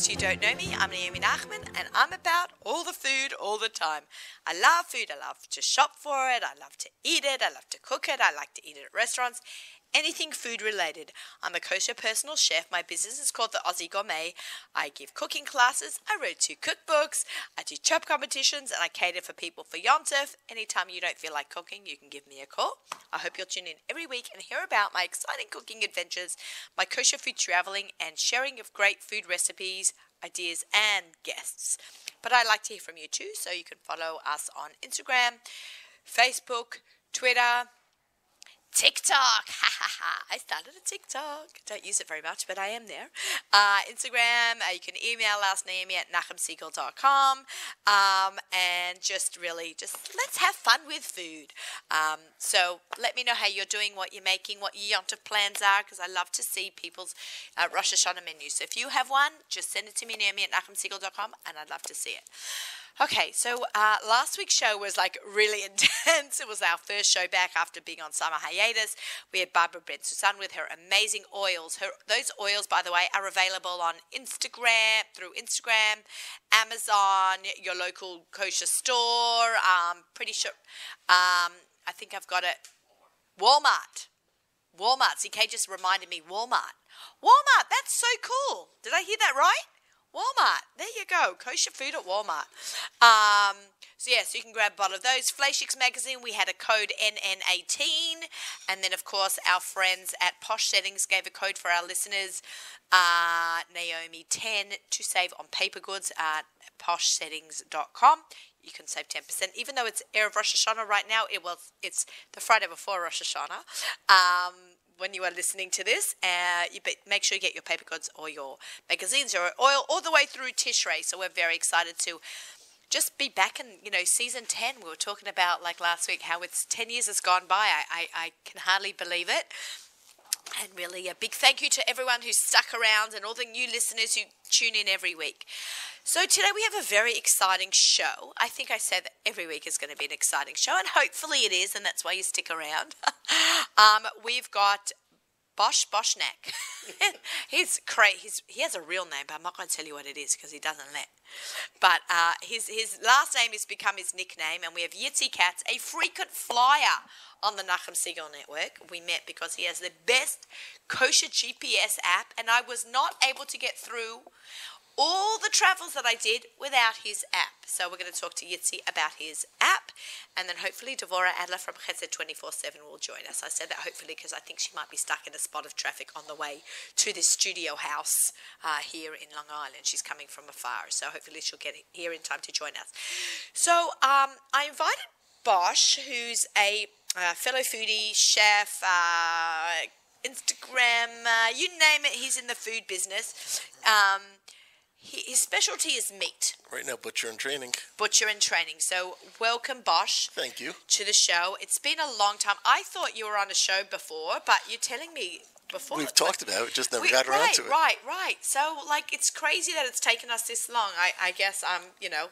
those who don't know me, I'm Naomi Nachman, and I'm about all the food all the time. I love food. I love to shop for it. I love to eat it. I love to cook it. I like to eat it at restaurants anything food related. I'm a kosher personal chef. My business is called the Aussie Gourmet. I give cooking classes, I wrote two cookbooks, I do chop competitions, and I cater for people for Yontif. Anytime you don't feel like cooking, you can give me a call. I hope you'll tune in every week and hear about my exciting cooking adventures, my kosher food traveling, and sharing of great food recipes, ideas, and guests. But I'd like to hear from you too, so you can follow us on Instagram, Facebook, Twitter, TikTok. Ha ha ha. I started a TikTok. Don't use it very much, but I am there. Uh, Instagram. Uh, you can email us, Naomi at nachumsegal.com. Um, and just really, just let's have fun with food. Um, so let me know how you're doing, what you're making, what your Yontif plans are, because I love to see people's uh, Rosh Hashanah menus. So if you have one, just send it to me, Naomi at nachumsegal.com, and I'd love to see it. Okay, so uh, last week's show was like really intense. It was our first show back after being on summer hiatus. We had Barbara Ben Susan with her amazing oils. Her those oils, by the way, are available on Instagram through Instagram, Amazon, your local kosher store. Um, pretty sure. Um, I think I've got it. Walmart. Walmart. CK just reminded me. Walmart. Walmart. That's so cool. Did I hear that right? Walmart. There you go. Kosher food at Walmart. Um, so, yeah, so you can grab a bottle of those. Flashix magazine, we had a code NN18. And then, of course, our friends at Posh Settings gave a code for our listeners, uh, Naomi10, to save on paper goods at poshsettings.com. You can save 10%. Even though it's Erev Rosh Hashanah right now, it was, it's the Friday before Rosh Hashanah. Um, when you are listening to this. Uh, you make sure you get your paper goods or your magazines or oil all the way through Tishrei. So we're very excited to just be back in you know season 10 we were talking about like last week how it's 10 years has gone by I, I, I can hardly believe it and really a big thank you to everyone who's stuck around and all the new listeners who tune in every week so today we have a very exciting show. I think I said that every week is going to be an exciting show, and hopefully it is, and that's why you stick around. um, we've got Bosch Boschnak. he's crazy. He's, he has a real name, but I'm not going to tell you what it is because he doesn't let. But uh, his his last name has become his nickname, and we have Yitzi Katz, a frequent flyer on the Nachum Segal Network. We met because he has the best kosher GPS app, and I was not able to get through all the travels that I did without his app. So we're going to talk to Yitzi about his app, and then hopefully Devora Adler from Chesed 24-7 will join us. I said that hopefully because I think she might be stuck in a spot of traffic on the way to this studio house uh, here in Long Island. She's coming from afar, so hopefully she'll get here in time to join us. So um, I invited Bosch, who's a uh, fellow foodie, chef, uh, Instagram, you name it, he's in the food business. Um, he, his specialty is meat. Right now, butcher and training. Butcher and training. So, welcome, Bosch. Thank you. To the show. It's been a long time. I thought you were on a show before, but you're telling me before. We've talked about it, just never we, got around right, to it. Right, right. So, like, it's crazy that it's taken us this long. I, I guess I'm, you know,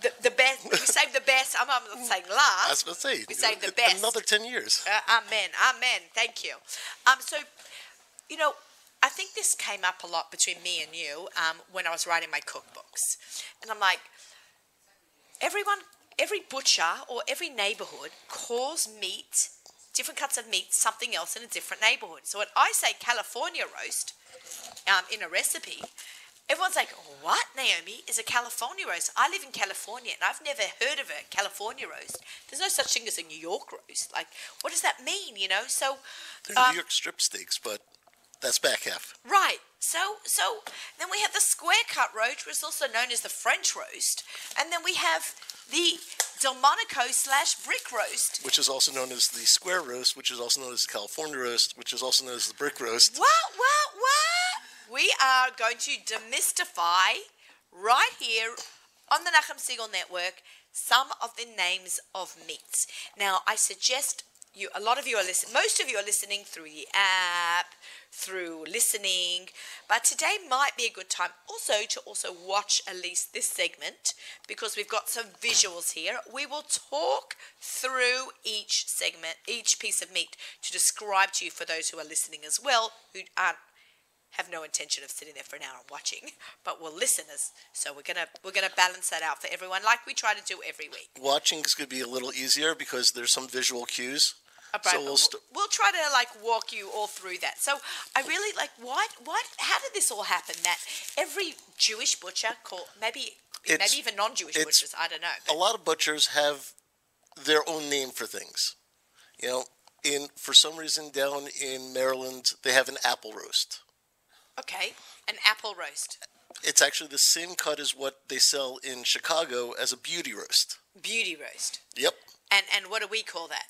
the, the best. We saved the best. I'm not saying last. I was going to say. We saved the best. Another 10 years. Uh, amen. Amen. Thank you. Um, so, you know, I think this came up a lot between me and you um, when I was writing my cookbooks. And I'm like, everyone, every butcher or every neighborhood calls meat, different cuts of meat, something else in a different neighborhood. So when I say California roast um, in a recipe, everyone's like, what, Naomi, is a California roast? I live in California and I've never heard of a California roast. There's no such thing as a New York roast. Like, what does that mean, you know? So. They're um, New York strip steaks, but that's back half. Right. So, so then we have the square cut roast, which is also known as the French roast, and then we have the Delmonico slash brick roast, which is also known as the square roast, which is also known as the California roast, which is also known as the brick roast. What? What? What? We are going to demystify right here on the Nachum Segal Network some of the names of meats. Now, I suggest you a lot of you are listening most of you are listening through the app through listening but today might be a good time also to also watch at least this segment because we've got some visuals here we will talk through each segment each piece of meat to describe to you for those who are listening as well who aren't have no intention of sitting there for an hour and watching, but we'll listen as so we're gonna we're gonna balance that out for everyone like we try to do every week. Watching is to be a little easier because there's some visual cues. So we'll st- we'll try to like walk you all through that. So I really like what what how did this all happen? That every Jewish butcher called maybe It's- maybe even non-Jewish butchers I don't know. a lot of butchers have their own name for things. You know, in for some reason down in Maryland they have an apple roast. Okay, an apple roast, It's actually the same cut as what they sell in Chicago as a beauty roast. beauty roast, Yep. and and what do we call that?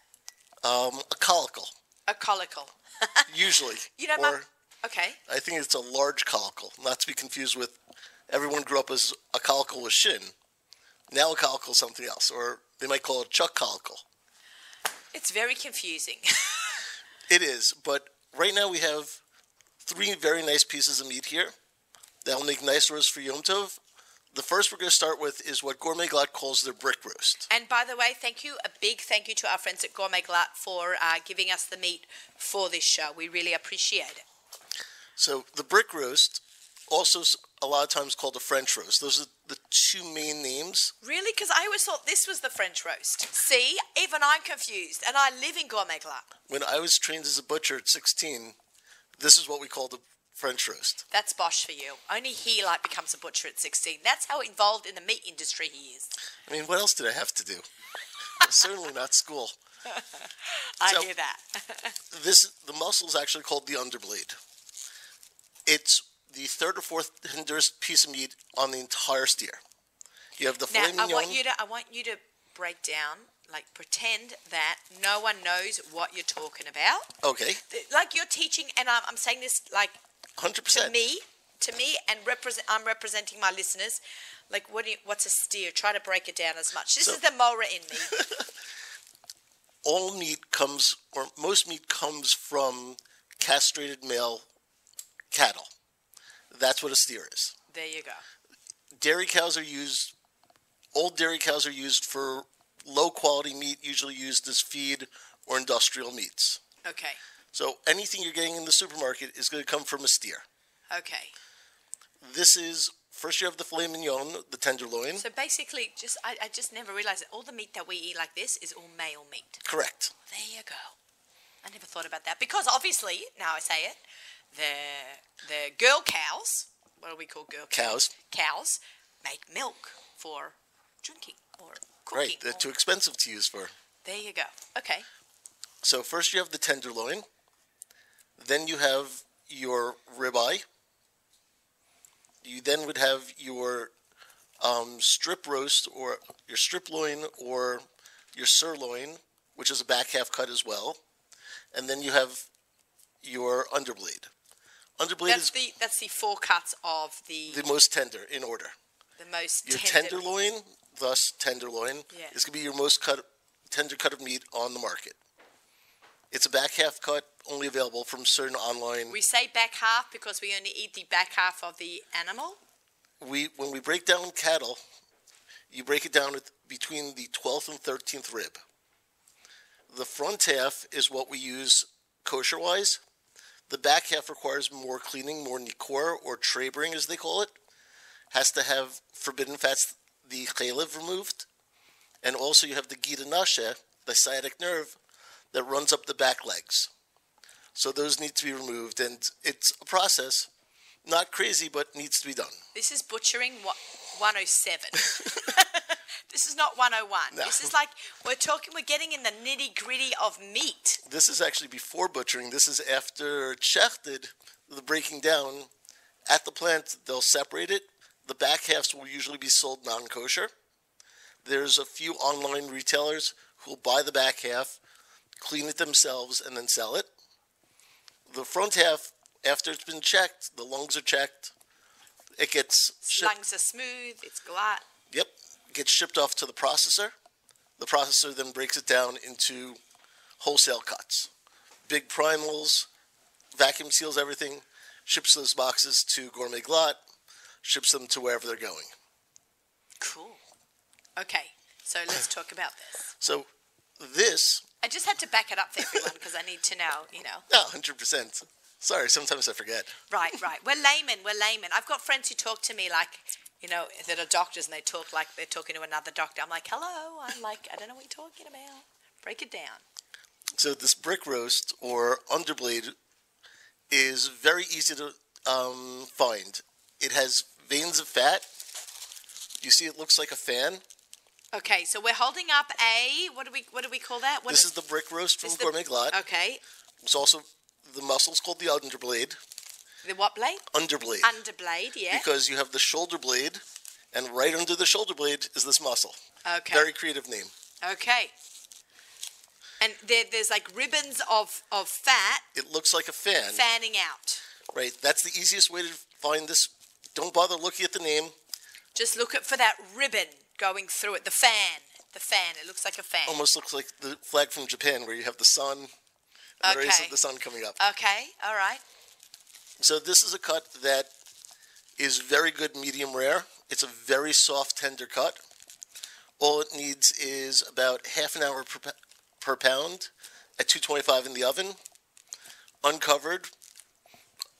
Um, a colical, A colical. usually. You know, or. Okay. I think it's a large colical, not to be confused with everyone grew up as a colical with shin. Now a colical is something else, or they might call it chuck colical. It's very confusing. It is, but right now we have three very nice pieces of meat here that will make nice roast for Yom Tov. The first we're going to start with is what Gourmet Glatt calls their brick roast. and by the way, thank you, a big thank you to our friends at Gourmet Glatt for uh, giving us the meat for this show. We really appreciate it. So the brick roast, also a lot of times called the French roast. Those are the two main names. Really? Because I always thought this was the French roast. See, even I'm confused, and I live in Gourmet Glatt. When I was trained as a butcher at 16, this is what we called the French roast. That's Bosch for you. Only he like becomes a butcher at 16. That's how involved in the meat industry he is. I mean, what else did I have to do? Certainly not school. I So- hear that. This the muscle is actually called the underblade. It's the third or fourth tenderest piece of meat on the entire steer. You have the now, I want you to I want you to break down, like pretend that no one knows what you're talking about. okay, Like you're teaching, and I'm, I'm saying this like hundred to percent. me, to me, and represent. I'm representing my listeners. Like, what do you, what's a steer? Try to break it down as much. This So- is the Mora in me. All meat comes, or most meat comes from castrated male cattle. That's what a steer is. there you go. Dairy cows are used. Old dairy cows are used for low quality meat, usually used as feed or industrial meats. Okay. So anything you're getting in the supermarket is going to come from a steer. Okay. This is first you have the filet mignon, the tenderloin. So basically, just I, I just never realized that all the meat that we eat like this is all male meat. Correct. There you go. I never thought about that because obviously now I say it, the the girl cows, what do we call girl Cows. Cows make milk for drinking or cooking. Right. They're or- too expensive to use for. there you go. Okay. So first you have the tenderloin. Then you have your ribeye. You then would have your um, strip roast or your strip loin or your sirloin, which is a back half cut as well. And then you have your underblade. Underblade That's is the that's the four cuts of the the most tender in order. the most Your tender. tenderloin, thus tenderloin, Yeah. is going to be your most cut, tender cut of meat on the market. It's a back half cut, only available from certain online. We say back half because we only eat the back half of the animal. We when we break down cattle, you break it down between the 12th and 13th rib. The front half is what we use kosher wise. The back half requires more cleaning, more nikor or trebering as they call it. Has to have forbidden fats, the chalev removed, and also you have the gid hanasheh, the sciatic nerve, that runs up the back legs. So those need to be removed, and it's a process. Not crazy, but needs to be done. This is butchering wa- 107. this is not 101. No. This is like we're talking. We're getting in the nitty gritty of meat. This is actually before butchering. This is after shechted, the breaking down. At the plant, they'll separate it. The back halves will usually be sold non kosher. There's a few online retailers who'll buy the back half, clean it themselves, and then sell it. The front half, after it's been checked, the lungs are checked. It gets shipped. Lungs are smooth. It's glatt. Yep, gets shipped off to the processor. The processor then breaks it down into wholesale cuts. Big primals, vacuum seals everything, ships those boxes to Gourmet Glatt, ships them to wherever they're going. Cool. Okay, so let's talk about this. So this, I just had to back it up for everyone because I need to know. You know. no, 100%. Sorry, sometimes I forget. Right, right. We're laymen. We're laymen. I've got friends who talk to me like, you know, that are doctors and they talk like they're talking to another doctor. I'm like, hello. I'm like, I don't know what you're talking about. Break it down. So this brick roast or underblade is very easy to um, find. It has veins of fat. You see, it looks like a fan. Okay, so we're holding up a what do we what do we call that? What this is the brick roast from Gourmet Glatt. Okay, It's also the muscle's called the underblade. the what blade? Underblade. Underblade. Yeah. Because you have the shoulder blade, and right under the shoulder blade is this muscle. Okay. Very creative name. Okay. And there, there's like ribbons of, of fat It looks like a fan. fanning out. Right. That's the easiest way to find this. Don't bother looking at the name. Just look at for that ribbon going through it. The fan. The fan. It looks like a fan. Almost looks like the flag from Japan, where you have the sun and the rays of the sun coming up. Okay. All right. So this is a cut that is very good medium rare. It's a very soft, tender cut. All it needs is about half an hour per, per pound at 225 in the oven, uncovered,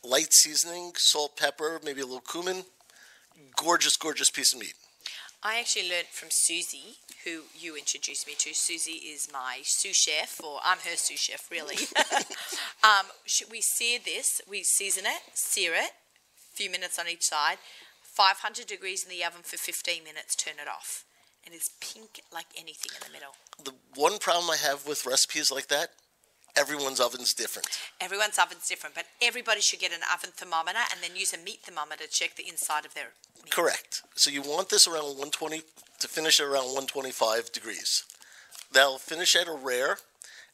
light seasoning, salt, pepper, maybe a little cumin. Gorgeous, gorgeous piece of meat. I actually learned from Susie, who you introduced me to. Susie is my sous chef, or I'm her sous chef, really. um, we sear this, we season it, sear it, a few minutes on each side, 500 degrees in the oven for 15 minutes, turn it off. And it's pink like anything in the middle. The one problem I have with recipes like that, everyone's oven's different. Everyone's oven's different, but everybody should get an oven thermometer and then use a meat thermometer to check the inside of their meat. Correct. So you want this around 120 to finish at around 125 degrees. That'll finish at a rare,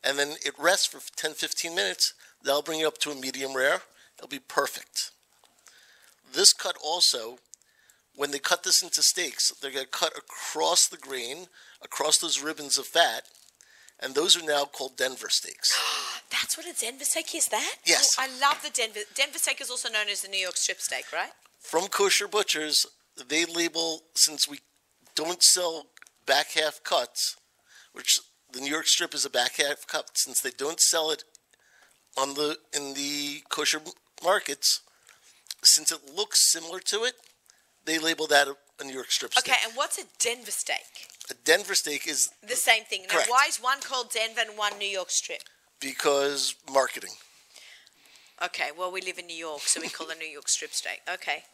and then it rests for 10 15 minutes. That'll bring you up to a medium rare. It'll be perfect. This cut also, when they cut this into steaks, they're going to cut across the grain, across those ribbons of fat, and those are now called Denver steaks. That's what a Denver steak is, that? Yes. Oh, I love the Denver. Denver steak is also known as the New York strip steak, right? From kosher butchers, they label since we don't sell back half cuts, which the New York strip is a back half cut, since they don't sell it on the in the kosher markets, since it looks similar to it, they label that a, New York strip steak. Okay, steak. and what's a Denver steak? A Denver steak is The same thing. Now, Correct. why is one called Denver and one New York strip? because marketing. Okay, well, we live in New York, so we call it New York strip steak. Okay.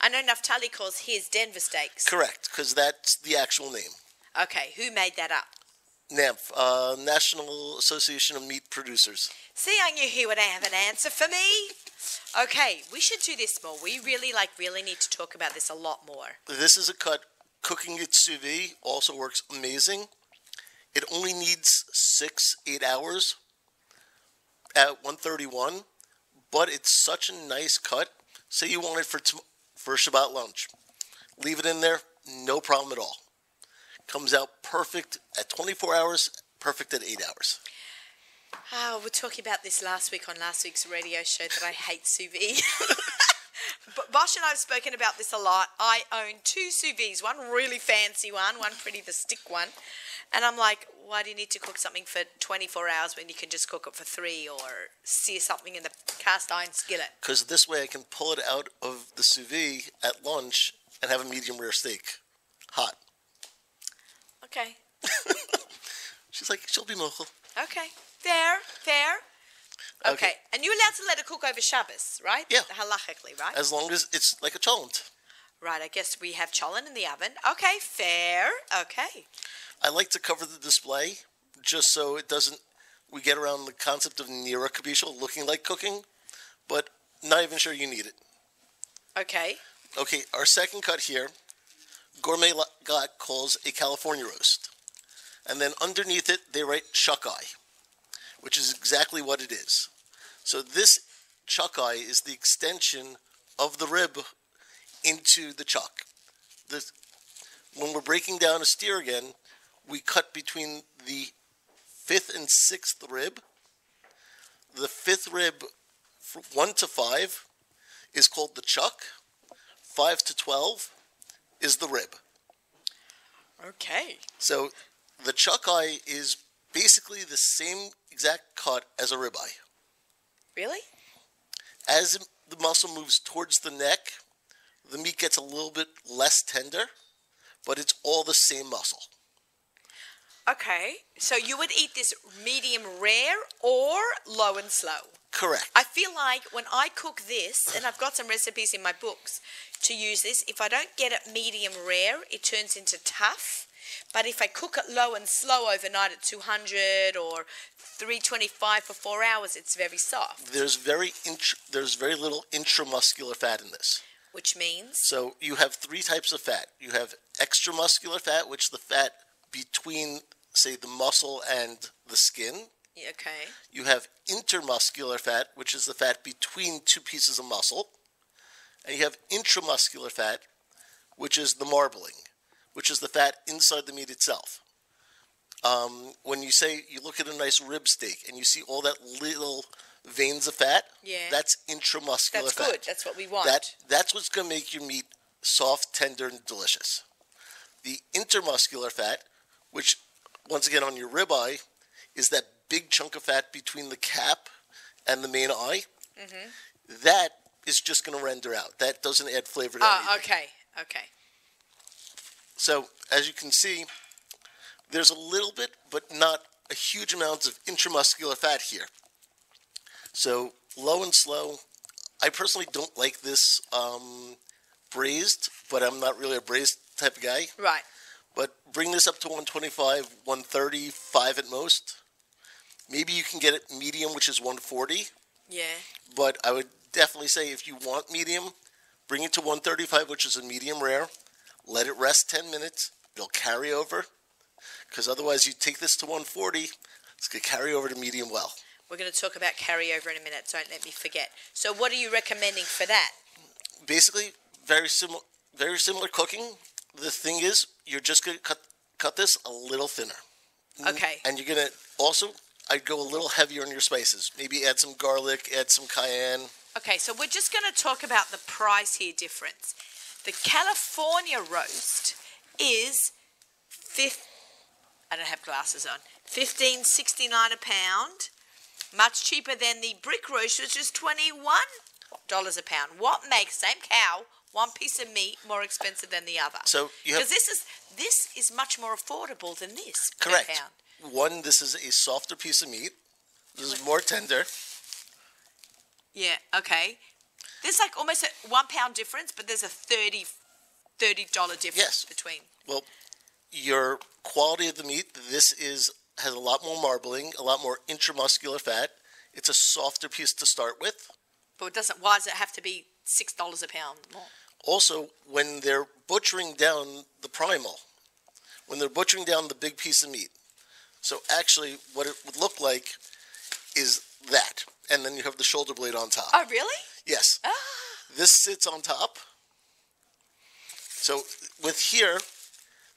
I know Naftali calls his Denver steaks. Correct, because that's the actual name. Okay, who made that up? NAMP, uh, National Association of Meat Producers. See, I knew he would have an answer for me. Okay, we should do this more. We really, like, really need to talk about this a lot more. This is a cut. Cooking it sous vide also works amazing. It only needs six, eight hours at 131, but it's such a nice cut. Say you want it for tom- for Shabbat lunch, leave it in there, no problem at all. Comes out perfect at 24 hours, perfect at eight hours. Oh, we were talking about this last week on last week's radio show that I hate sous vide. but Bosch and I have spoken about this a lot. I own two sous vides, one really fancy one, one pretty the stick one. And I'm like, why do you need to cook something for 24 hours when you can just cook it for three or sear something in the cast iron skillet? Because this way I can pull it out of the sous vide at lunch and have a medium rare steak, hot. Okay. She's like, she'll be mochel. Okay. Fair. Fair. Okay. Okay. And you're allowed to let it cook over Shabbos, right? Yeah. Halachically, right? As long as it's like a cholent. right. I guess we have cholent in the oven. Okay. Fair. Okay. I like to cover the display just so it doesn't. We get around the concept of Nira Kabishal looking like cooking, but not even sure you need it. Okay. Okay, our second cut here, Gourmet Glatt calls a California roast. And then underneath it, they write chuck eye, which is exactly what it is. So this chuck eye is the extension of the rib into the chuck. The, when we're breaking down a steer again, we cut between the fifth and sixth rib. The fifth rib, one to five, is called the chuck. Five to twelve is the rib. Okay. So the chuck eye is basically the same exact cut as a ribeye. Really? as the muscle moves towards the neck, the meat gets a little bit less tender, but it's all the same muscle. Okay, so you would eat this medium rare or low and slow? Correct. I feel like when I cook this, and I've got some recipes in my books to use this, if I don't get it medium rare, it turns into tough. But if I cook it low and slow overnight at 200 or 325 for four hours, it's very soft. There's very int- there's very little intramuscular fat in this. Which means? So you have three types of fat. You have extramuscular fat, which is the fat between, say, the muscle and the skin. Okay. You have intermuscular fat, which is the fat between two pieces of muscle. And you have intramuscular fat, which is the marbling, which is the fat inside the meat itself. Um, when you say you look at a nice rib steak and you see all that little veins of fat, Yeah. that's intramuscular That's fat. good. That's what we want. That that's what's going to make your meat soft, tender, and delicious. The intermuscular fat, which once again on your ribeye, is that big chunk of fat between the cap and the main eye. Mm-hmm. That is just going to render out. That doesn't add flavor to Ah, anything. okay. Okay. So as you can see, there's a little bit, but not a huge amount of intramuscular fat here. So low and slow. I personally don't like this um, braised, but I'm not really a braised type of guy. Right. But bring this up to 125, 135 at most. Maybe you can get it medium, which is 140. Yeah. But I would definitely say if you want medium, bring it to 135, which is a medium rare. Let it rest 10 minutes. It'll carry over. Because otherwise, you take this to 140, it's going to carry over to medium well. We're going to talk about carryover in a minute. Don't let me forget. So, what are you recommending for that? Basically, very similar, very similar cooking. The thing is, you're just going to cut cut this a little thinner. Mm, okay. And you're going to also, I'd go a little heavier on your spices. Maybe add some garlic, add some cayenne. Okay, so we're just going to talk about the price here difference. The California roast is fifth. I don't have glasses on. Fifteen sixty nine a pound, much cheaper than the brick roast, which is twenty one dollars a pound. What makes same cow, one piece of meat, more expensive than the other? So you Because this is this is much more affordable than this per Correct. pound. One, this is a softer piece of meat. This is more tender. Yeah. Okay. There's like almost a one pound difference, but there's a 30 dollar difference Yes. between. Well, your quality of the meat, this is has a lot more marbling, a lot more intramuscular fat. It's a softer piece to start with. But it doesn't. Why does it have to be six dollars a pound more? Also, when they're butchering down the primal, when they're butchering down the big piece of meat, so actually what it would look like is that, and then you have the shoulder blade on top. Oh, really? Yes. Ah. This sits on top. So with here,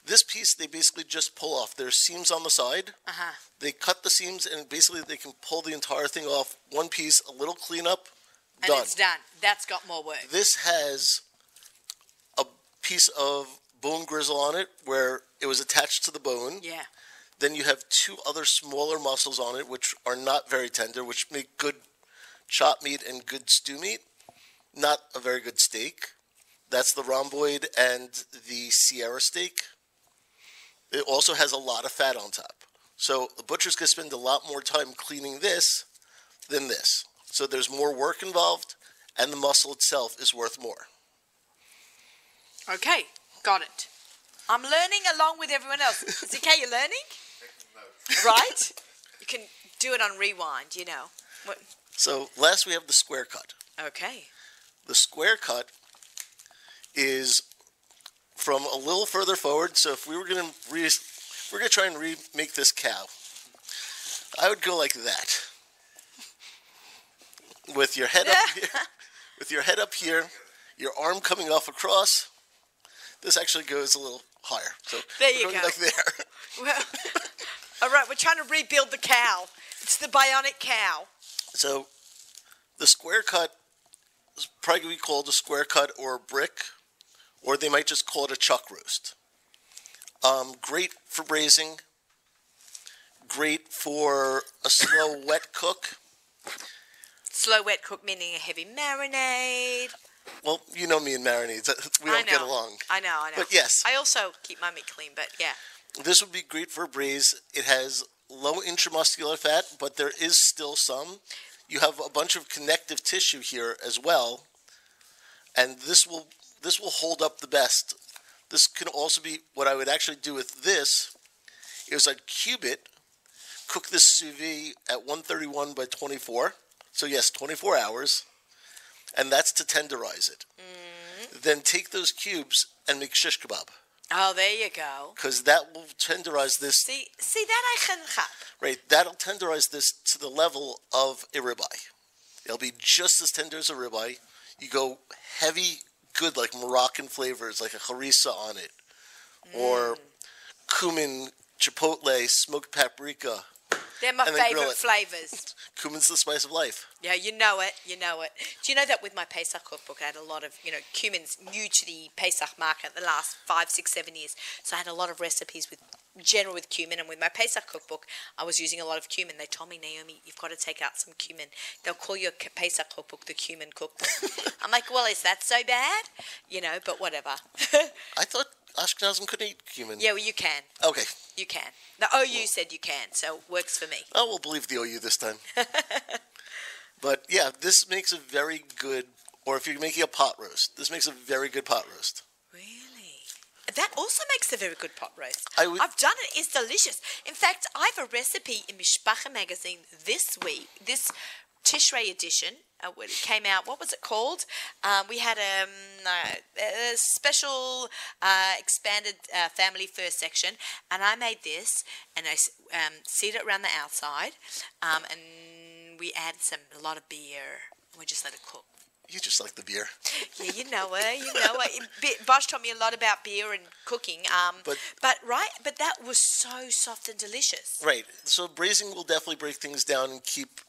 this piece they basically just pull off. There's seams on the side. Uh huh. They cut the seams and basically they can pull the entire thing off. One piece, a little cleanup, And done. it's done. That's got more work. This has a piece of bone grizzle on it where it was attached to the bone. Yeah. Then you have two other smaller muscles on it, which are not very tender, which make good chop meat and good stew meat. Not a very good steak. That's the rhomboid and the Sierra steak. It also has a lot of fat on top. So the butcher's going to spend a lot more time cleaning this than this. So there's more work involved, and the muscle itself is worth more. Okay. Got it. I'm learning along with everyone else. Is it okay? You're learning, right? You can do it on rewind. You know. What? So last we have the square cut. Okay. The square cut is from a little further forward. So if we were going to re- we're going to try and remake this cow, I would go like that, with your head up here, with your head up here, your arm coming off across. This actually goes a little higher. So There you go. like there. Well, all right. We're trying to rebuild the cow. It's the bionic cow. So the square cut is probably gonna be called a square cut or a brick, or they might just call it a chuck roast. Um, great for braising. Great for a slow wet cook. Slow wet cook meaning a heavy marinade. Well, you know me and marinades. We don't get along. I know, I know. But yes. I also keep my meat clean, but yeah. This would be great for a braise. It has low intramuscular fat, but there is still some. You have a bunch of connective tissue here as well, and this will this will hold up the best. This can also be what I would actually do with this is I'd cube it, cook this sous vide at 131 by 24. So yes, 24 hours, and that's to tenderize it. Mm-hmm. Then take those cubes and make shish kebab Oh, there you go. because that will tenderize this See, see that I can have. Right, that'll tenderize this to the level of a ribeye. It'll be just as tender as a ribeye. You go heavy, good like Moroccan flavors, like a harissa on it, or mm. cumin, chipotle, smoked paprika. They're my And then grill favorite flavors. Cumin's the spice of life. Yeah, you know it. You know it. Do you know that with my Pesach cookbook, I had a lot of, you know, cumin's new to the Pesach market the last five, six, seven years. So I had a lot of recipes with general with cumin. And with my Pesach cookbook, I was using a lot of cumin. They told me, Naomi, you've got to take out some cumin. They'll call your Pesach cookbook the cumin cookbook. I'm like, well, is that so bad? You know, but whatever. I thought Ashkenazim couldn't eat cumin. yeah, well, you can. Okay. You can. The OU said you can, so works for me. Oh, we'll believe the OU this time. but yeah, this makes a very good, or if you're making a pot roast, this makes a very good pot roast. Really? That also makes a very good pot roast. I I've done it. It's delicious. In fact, I have a recipe in Mishpacha magazine this week, this Tishrei edition. Uh, when it came out, what was it called? Um, we had um, a, a special uh, expanded uh, family first section, and I made this, and I um, seared it around the outside, um, and we added some a lot of beer. We just let it cook. You just like the beer. Yeah, you know it. You know it. Bosch taught me a lot about beer and cooking. Um, But- but right, but that was so soft and delicious. Right. So braising will definitely break things down and keep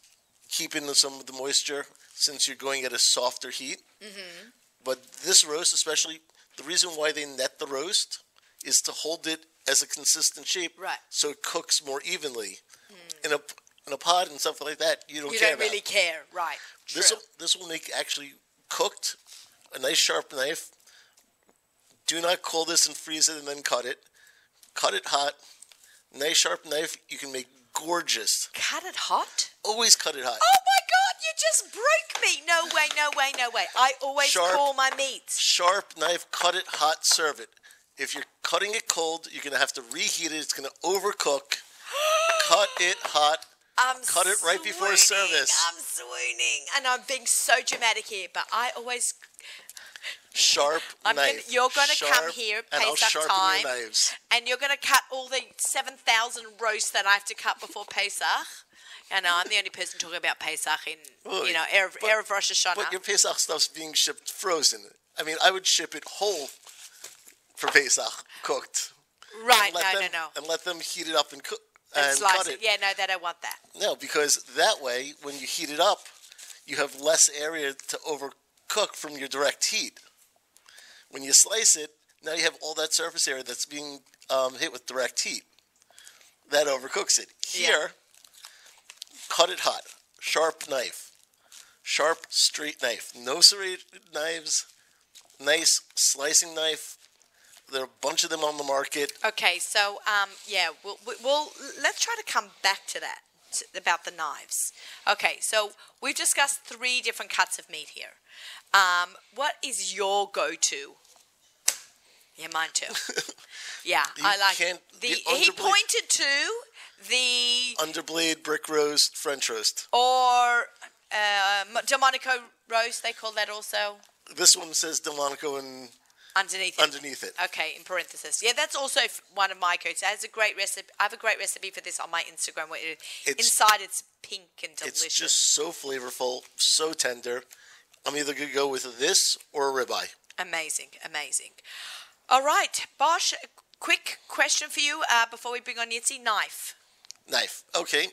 keep in some of the moisture since you're going at a softer heat. Mm-hmm. But this roast, especially, the reason why they net the roast is to hold it as a consistent shape, Right. So it cooks more evenly. In a in a pot and stuff like that, you don't You care You don't about. really care, right? This will this will make actually cooked a nice sharp knife. Do not cool this and freeze it and then cut it. Cut it hot. Nice sharp knife. You can make gorgeous. Cut it hot. Always cut it hot. Oh my God! You just broke me. No way! No way! No way! I always Sharp. call my meats. Sharp knife. Cut it hot. Serve it. If you're cutting it cold, you're gonna have to reheat it. It's gonna overcook. cut it hot. I'm Cut it right before service. I'm swooning, and I'm being so dramatic here, but I always Sharp I'm gonna, knife. you're going to come here, Pesach sharpen time, and you're going to cut all the 7,000 roasts that I have to cut before Pesach. I know, I'm the only person talking about Pesach in, Well, you know, Erev, but- Erev Rosh Hashanah. But your Pesach stuff's being shipped frozen. I mean, I would ship it whole for Pesach, cooked. right, and no, them, no, no. And let them heat it up and cook And, and slice cut it. it. Yeah, no, they don't want that. No, because that way, when you heat it up, you have less area to overcook from your direct heat. When you slice it, now you have all that surface area that's being um, hit with direct heat. That overcooks it. Here, cut it hot, sharp knife, sharp straight knife, no serrated knives, nice slicing knife. There are a bunch of them on the market. Okay, so um, yeah, we'll, we- we'll let's try to come back to that about the knives. Okay, so we've discussed three different cuts of meat here. Um, what is your go-to? Yeah, mine too. Yeah, You I like the He pointed to the Underblade, brick roast, French roast. or uh, Delmonico roast. They call that also This one says Delmonico and underneath. it. underneath it. Okay, in parentheses. Yeah, that's also one of my codes. It has a great recipe. I have a great recipe for this on my Instagram. Where it, It's- inside it's pink and delicious. It's just so flavorful, so tender. I'm either gonna go with this or a ribeye. amazing, amazing. All right, Bosch. Quick question for you uh, before we bring on Yitzi. Knife, Knife. Okay.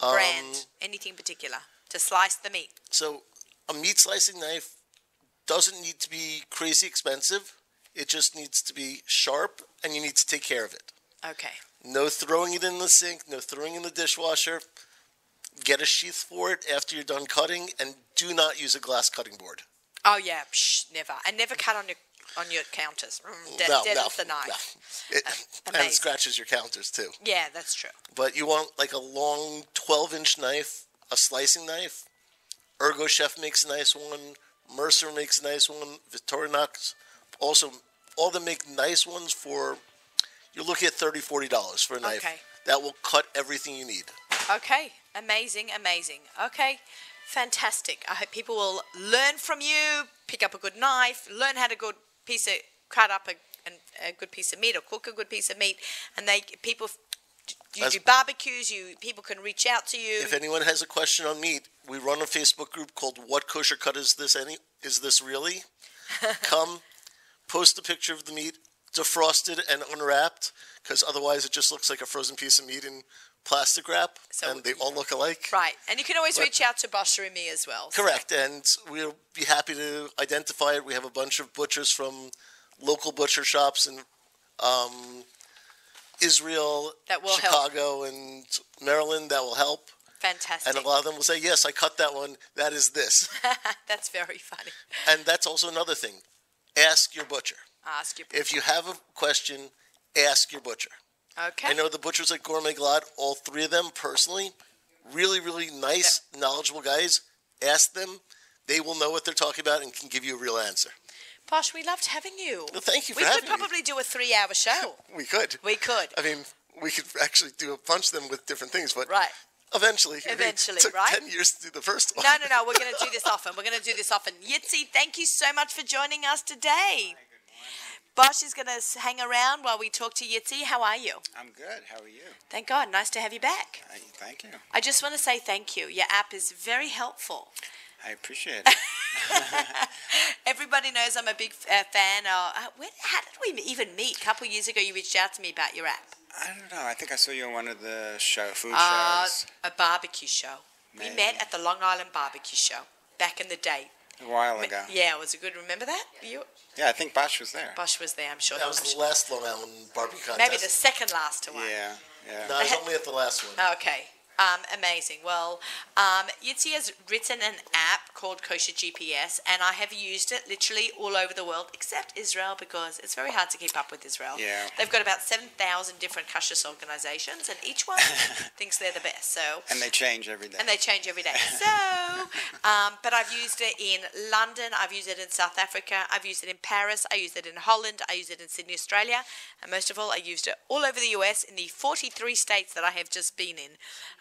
Um, brand, anything particular to slice the meat. So a meat slicing knife doesn't need to be crazy expensive. It just needs to be sharp, and you need to take care of it. Okay. No throwing it in the sink. No throwing in the dishwasher. get a sheath for it after you're done cutting, and do not use a glass cutting board. Oh yeah, psh, never. And never cut on your on your counters. Mm, de- no, dead no, off the knife. no. It, Uh, and it scratches your counters too. Yeah, that's true. But you want like a long 12 inch knife, a slicing knife. Ergo Chef makes a nice one. Mercer makes a nice one. Victorinox also, all them make nice ones for, you're looking at $30, $40 for a knife. Okay. That will cut everything you need. Okay, amazing, amazing. Okay, fantastic. I hope people will learn from you, pick up a good knife, learn how to good piece of cut up a, a good piece of meat or cook a good piece of meat, and they people. You As- do barbecues. You people can reach out to you. If anyone has a question on meat, we run a Facebook group called "What Kosher Cut Is This? Any Is This Really?" Come, post a picture of the meat, defrosted and unwrapped, because otherwise it just looks like a frozen piece of meat in plastic wrap, So- and they all look alike. right, and you can always But- reach out to Bosher and me as well. so- Correct, and we'll be happy to identify it. We have a bunch of butchers from local butcher shops in um, Israel, That will help. Chicago, and Maryland that will help. Fantastic. And a lot of them will say, "Yes, I cut that one. That is this." That's very funny. and that's also another thing. Ask your butcher. Ask your If you have a question, ask your butcher. Okay. I know the butchers at Gourmet Glatt, all three of them personally, really, really nice, knowledgeable guys. Ask them. They will know what they're talking about and can give you a real answer. Bosch, we loved having you. Well, thank you for we having could probably do a three-hour show. We could. we could. I mean, we could actually do a bunch of them with different things, but Right. eventually, Eventually, it took right? ten years to do the first one. No, no, no. We're going to do this often. We're going to do this often. Yitzi, thank you so much for joining us today. Bosch is going to hang around while we talk to Yitzi. How are you? I'm good. How are you? Thank God. Nice to have you back. Thank you. I just want to say thank you. Your app is very helpful. I appreciate it. Everybody knows I'm a big uh, fan. Of, uh, when, how did we even meet? A couple of years ago, you reached out to me about your app. I don't know. I think I saw you on one of the show food Uh, shows a barbecue show. We met at the Long Island Barbecue Show back in the day. A while ago. Yeah, it was a good. Remember that? You, Yeah, I think Bosch was there. Bosch was there. I'm sure. That he was was. the last Long Island barbecue contest. Maybe the second last one. Yeah, yeah. No, I was only at the last one. Okay. Um, amazing. Well, um, Yitzi has written an app called Kosher GPS, and I have used it literally all over the world except Israel because it's very hard to keep up with Israel. Yeah. They've got about 7,000 different Kosher organizations, and each one thinks they're the best. So And they change every day. and they change every day. So, um, but I've used it in London, I've used it in South Africa, I've used it in Paris, I used it in Holland, I used it in Sydney, Australia, and most of all, I used it all over the US in the 43 states that I have just been in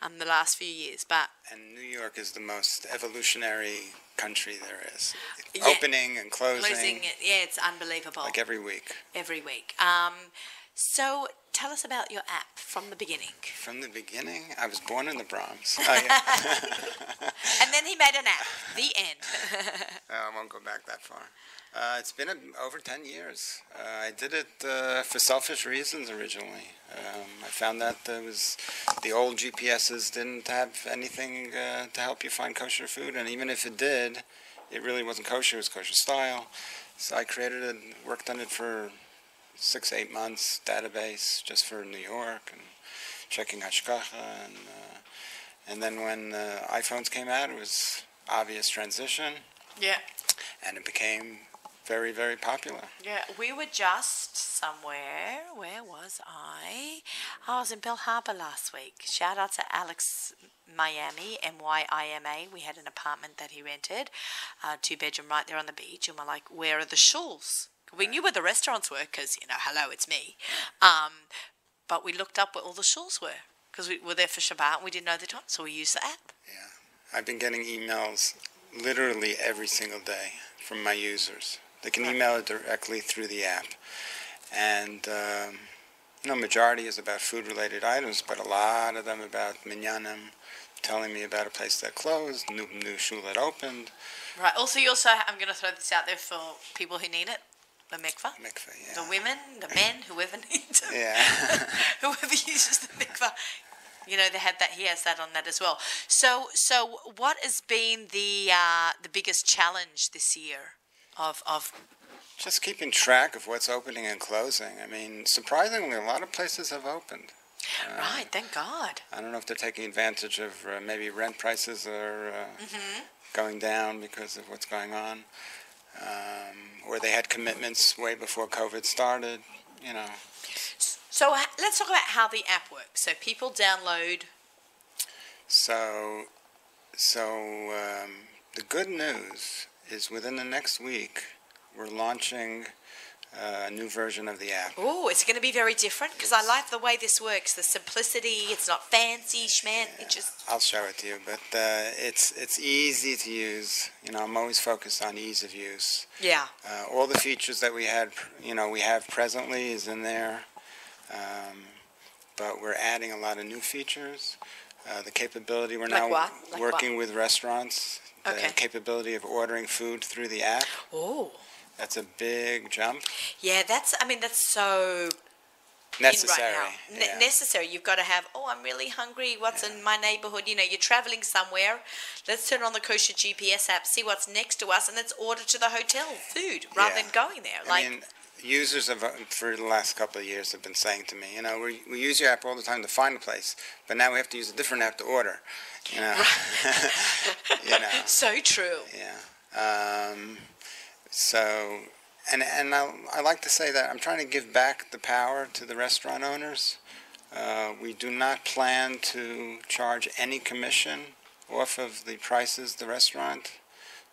um, the last few years. But and New York is the most evolutionary country there is. Yeah. Opening and closing, losing it, yeah, it's unbelievable like every week. every week. Um, so, tell us about your app from the beginning. From the beginning, I was born in the Bronx. Oh, yeah. And then he made an app. The end. I won't go back that far. Uh, it's been a, over 10 years. Uh, I did it uh, for selfish reasons originally. Um, I found that there was the old GPSs didn't have anything uh, to help you find kosher food, and even if it did, it really wasn't kosher. It was kosher style. So I created it, worked on it for six, eight months. Database just for New York and checking Hashgacha, and uh, and then when uh, iPhones came out, it was obvious transition yeah. and it became very, very popular. Yeah, we were just somewhere. Where was I? I was in Bal Harbour last week. Shout out to Alex Miami, M Y I M A. We had an apartment that he rented, uh, two bedroom right there on the beach, and we're like, where are the shuls? We knew where the restaurants were because, you know, hello, it's me. Um, but we looked up where all the shuls were because we were there for Shabbat and we didn't know the time, so we used the app. Yeah. I've been getting emails literally every single day from my users. They can email it directly through the app. And, um, you know, majority is about food-related items, but a lot of them about minyanim, telling me about a place that closed, new, new shul that opened, Right. Also, you also, I'm going to throw this out there for people who need it the mikvah. mikveh, yeah. The women, the men, whoever needs it. Yeah. whoever uses the mikvah. You know, they had that. He has that on that as well. So, so what has been the uh, the biggest challenge this year? Of of Just keeping track of what's opening and closing. I mean, surprisingly, a lot of places have opened. Uh, right, thank God. I don't know if they're taking advantage of uh, maybe rent prices are uh, going down because of what's going on, um, or they had commitments way before COVID started. You know, So let's talk about how the app works. So people download. so so um, the good news is within the next week we're launching a new version of the app. Oh, it's going to be very different because I like the way this works. The simplicity. It's not fancy, schman. It just I'll show it to you, but uh, it's it's easy to use. You know, I'm always focused on ease of use. yeah. Uh, all the features that we had, you know, we have presently is in there, um, but we're adding a lot of new features. Uh, the capability we're Like now what? Like working with restaurants. The Okay. capability of ordering food through the app. Oh, That's a big jump. yeah. That's. I mean, that's so Necessary. right now. Ne- yeah. necessary. You've got to have. Oh, I'm really hungry. What's in my neighborhood? You know, you're traveling somewhere. Let's turn on the kosher GPS app, see what's next to us, and let's order to the hotel food rather Yeah. than going there. I Like, mean, users have, uh, for the last couple of years have been saying to me, you know, we, we use your app all the time to find a place, but now we have to use a different app to order. You know, you know. so true. Yeah. Um, so, and and I, I like to say that I'm trying to give back the power to the restaurant owners. Uh, we do not plan to charge any commission off of the prices the restaurant.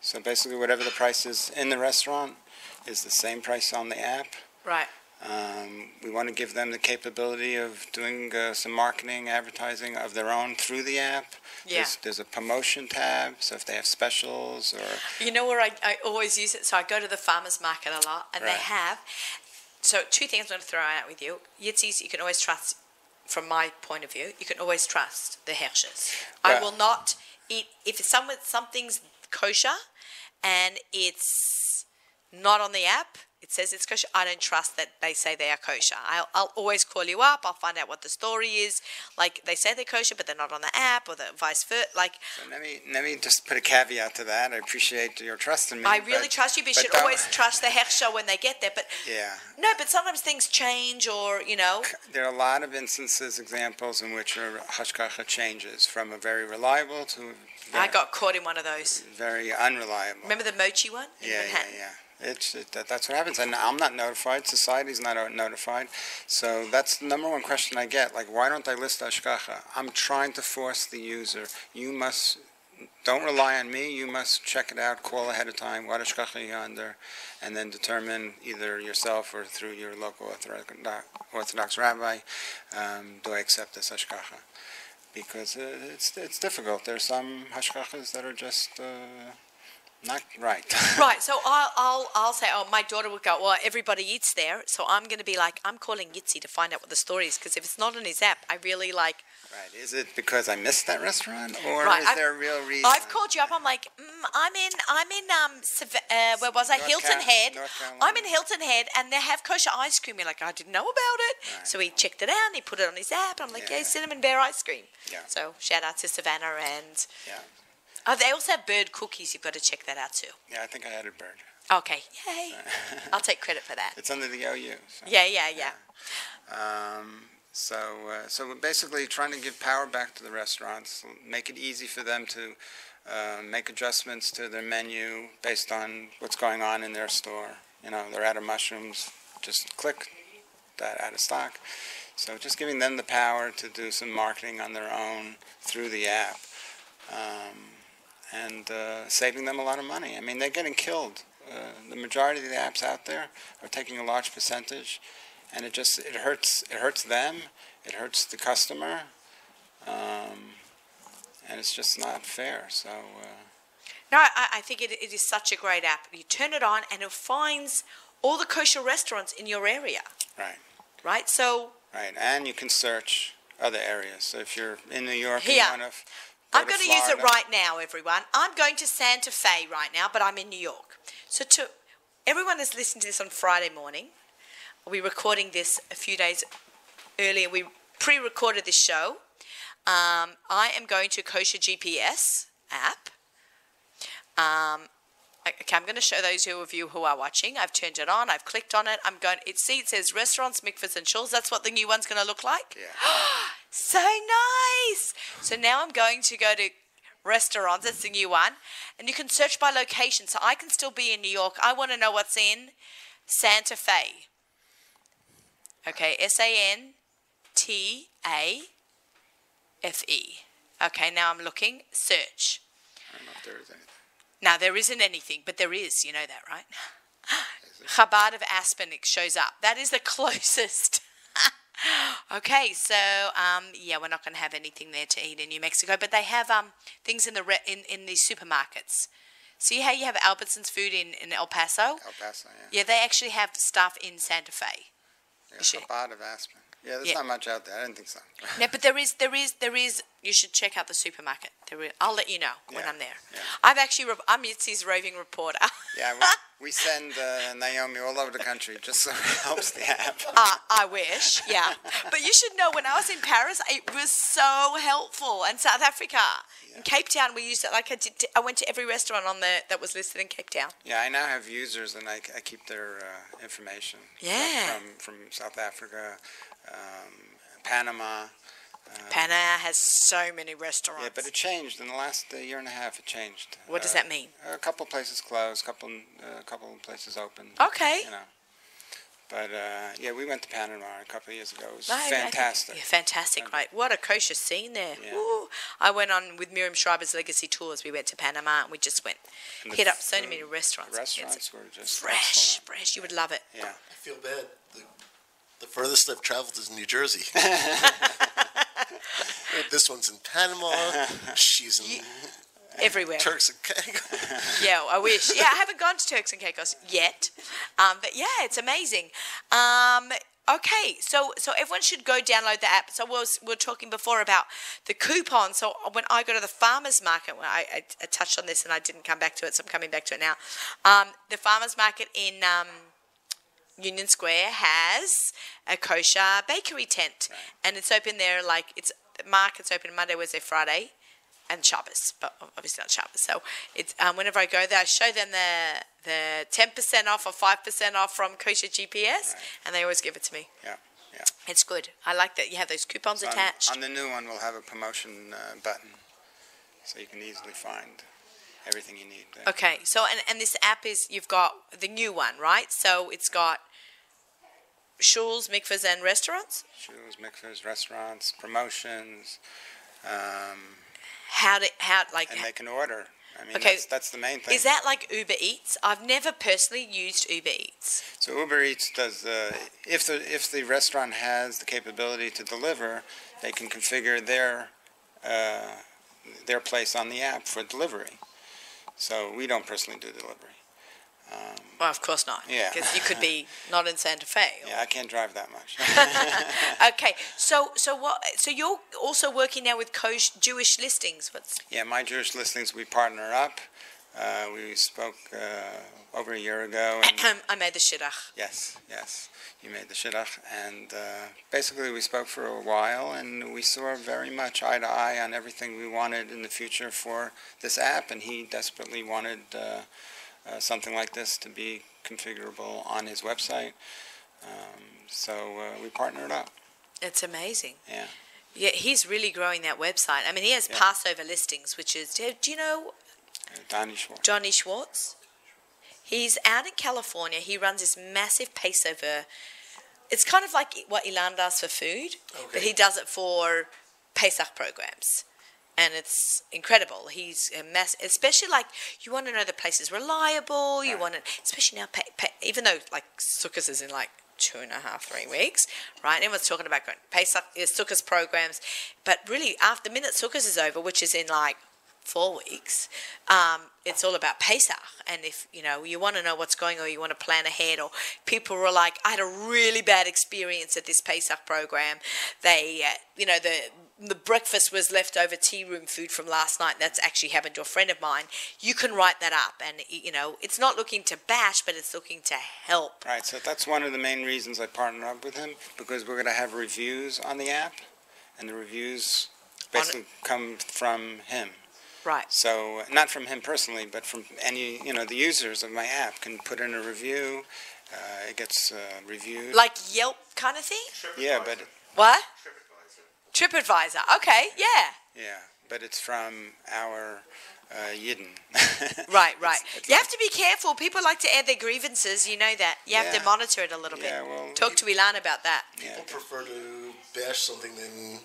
So basically, whatever the price is in the restaurant is the same price on the app. Right. Um, we want to give them the capability of doing uh, some marketing, advertising of their own through the app. Yeah. There's, there's a promotion tab, so if they have specials or You know where I, I always use it? So I go to the farmer's market a lot, and they have. So two things I'm going to throw out with you. Yitzi's, you can always trust, from my point of view, you can always trust the hechshers. I will not eat, if it's some, something's kosher and it's not on the app, it says it's kosher, I don't trust that they say they are kosher. I'll, I'll always call you up, I'll find out what the story is. Like, they say they're kosher, but they're not on the app, or the vice versa. Like, So let me let me just put a caveat to that. I appreciate your trust in me. I really but- trust you, but you should always trust the hechsher when they get there. But Yeah, no, but sometimes things change, or you know, there are a lot of instances, examples in which a hashgacha changes from a very reliable to very, I got caught in one of those. very unreliable. Remember the mochi one in yeah, yeah, yeah. It's it, that, that's what happens, and I'm not notified. Society's not uh, notified, so that's the number one question I get. Like, why don't I list hashgacha? I'm trying to force the user. You must don't rely on me. You must check it out. Call ahead of time. What hashgacha you under, and then determine either yourself or through your local Orthodox, rabbi. Um, do I accept this hashgacha? Because uh, it's it's difficult. There's some hashgachas that are just. Uh, not right. Right. So I'll, I'll I'll say, oh, my daughter would go, well, everybody eats there, so I'm going to be like, I'm calling Yitzi to find out what the story is, because if it's not on his app, I really like. Right. Is it because I missed that restaurant, or Right, is I've- there a real reason? I've called you up. I'm like, mm, I'm in, I'm in, um, uh, where was I? North Hilton Head. I'm in Hilton Head, and they have kosher ice cream. You're like, I didn't know about it. Right. So he checked it out, and he put it on his app. I'm like, yeah, Yeah. cinnamon bear ice cream. Yeah. So shout out to Savannah and. Yeah. Oh, they also have Byrd cookies. You've got to check that out too. Yeah, I think I added Byrd. Okay, yay! I'll take credit for that. It's under the OU. So. Yeah, yeah, yeah. Um, so, uh, so we're basically trying to give power back to the restaurants, make it easy for them to uh, make adjustments to their menu based on what's going on in their store. You know, they're out of mushrooms, just click that out of stock. So just giving them the power to do some marketing on their own through the app. Um, and uh, saving them a lot of money. I mean, they're getting killed. Uh, the majority of the apps out there are taking a large percentage, and it just it hurts. It hurts them. It hurts the customer, um, and it's just not fair. So uh, No, I, I think it, it is such a great app. You turn it on, and it finds all the kosher restaurants in your area. Right. Right. So right, and you can search other areas. So if you're in New York, Here. you want to. I'm going to use it right now, everyone. I'm going to Santa Fe right now, but I'm in New York. So to everyone that's listening to this on Friday morning, we're recording this a few days earlier. We pre-recorded this show. Um, I am going to Kosher GPS app. Um, Okay, I'm going to show those of you who are watching. I've turned it on. I've clicked on it. I'm going. It see it says restaurants, mikvahs, and shuls. That's what the new one's going to look like. Yeah. So nice. So now I'm going to go to restaurants. That's the new one, and you can search by location. So I can still be in New York. I want to know what's in Santa Fe. Okay, S A N T A F E. Okay, now I'm looking. Search. I don't know if there is anything. Now there isn't anything, but there is. You know that, right? Chabad of Aspen shows up. That is the closest. okay, so um, yeah, we're not going to have anything there to eat in New Mexico, but they have um, things in the re- in in the supermarkets. See how you have Albertsons food in, in El Paso? El Paso, yeah. Yeah, they actually have stuff in Santa Fe. Yeah, Chabad of Aspen. Yeah, there's Yeah. not much out there. I didn't think so. No, but there is, there is, there is. You should check out the supermarket. There I'll let you know when Yeah, I'm there. yeah. I've actually, re- I'm Yitzi's roving reporter. Yeah, we, we send uh, Naomi all over the country just so it helps the app. Uh, I wish, yeah. But you should know when I was in Paris, it was so helpful. And South Africa, in Cape Town, we used it. Like I did, I went to every restaurant on the that was listed in Cape Town. Yeah, I now have users and I, I keep their uh, information. from- Yeah. From, from South Africa, um, Panama. Panama has so many restaurants. Yeah, but it changed in the last uh, year and a half. It changed. what does Uh, that mean? A couple places closed, couple uh, couple places opened. Okay. You know. But uh, yeah, we went to Panama a couple of years ago. It was No, I- I think- fantastic. yeah, fantastic, right? What a kosher scene there. Yeah. Ooh. I went on with Miriam Schreiber's Legacy Tours. We went to Panama and we just went, And hit up so the many restaurants. It's Restaurants were just fresh, excellent. fresh. You would love it. Yeah. I feel bad. The, the furthest I've traveled is New Jersey. this one's in Panama. She's in Everywhere. Turks and Caicos. Yeah, I wish. Yeah, I haven't gone to Turks and Caicos yet, um, but yeah, it's amazing. Um, okay, so so everyone should go download the app. So we was, we were talking before about the coupon. So when I go to the farmers market, when I, I, I touched on this and I didn't come back to it, so I'm coming back to it now. Um, the farmers market in um, Union Square has a kosher bakery tent, and it's open there like it's market's open Monday, Wednesday, Friday, and Shabbos, but obviously not Shabbos. So it's um, whenever I go there, I show them the the ten percent off or five percent off from Kosher GPS, and they always give it to me. Yeah. Yeah. It's good. I like that you have those coupons On, attached. on the new one, we'll have a promotion uh, button, so you can easily find everything you need. there. Okay, so and, and this app is you've got the new one, right? So it's got shuls, mikvahs, and restaurants. Shoes, mixers, restaurants, promotions, um, How to how like and they can order. I mean, Okay. that's, that's the main thing. is that like Uber Eats? I've never personally used Uber Eats. So Uber Eats does uh, if the if the restaurant has the capability to deliver, they can configure their uh, their place on the app for delivery. So we don't personally do delivery. Well, of course not. Yeah. because you could be not in Santa Fe. or- Yeah, I can't drive that much. Okay, so so what? So you're also working now with Kosh Jewish listings. What's yeah, my Jewish listings we partner up. Uh, we spoke uh, over a year ago, and I made the shidduch. Yes, yes. You made the shidduch, and uh, basically we spoke for a while, and we saw very much eye to eye on everything we wanted in the future for this app, and he desperately wanted uh, something like this to be configurable on his website. Um, so uh, we partnered up. It's amazing. Yeah. Yeah, he's really growing that website. I mean, he has Yeah. Passover listings, which is. Do you know Uh, Donnie Schwartz. Johnny Schwartz? He's out in California. He runs this massive Passover. It's kind of like what Ilan does for food, but he does it for Pesach programs. And it's incredible. He's a mass, especially like you want to know the place is reliable. You Right. want to, especially now, pa pa even though like Sukkot is in like two and a half, three weeks, right? Everyone's talking about going Pesach, Sukkot programs, but really after the minute Sukkot is over, which is in like four weeks, um, it's all about Pesach. And if you know you want to know what's going on, you want to plan ahead, or people were like, I had a really bad experience at this Pesach program. They, uh, you know, the the breakfast was leftover tea room food from last night. That's actually happened to a friend of mine. You can write that up, and you know, it's not looking to bash, but it's looking to help. Right, so that's one of the main reasons I partnered up with him because we're going to have reviews on the app, and the reviews On basically come from him. Right. So uh, not from him personally, but from any you know the users of my app can put in a review. Uh, it gets uh, reviewed. Like Yelp kind of thing? yeah, but What? TripAdvisor. Okay, yeah. yeah, but it's from our uh, Yidden. Right, right. It's- it's you like- have to be careful. People like to air their grievances. You know that. You have to monitor it a little bit. Well, Talk to Ilan about that. yeah, People prefer to bash something than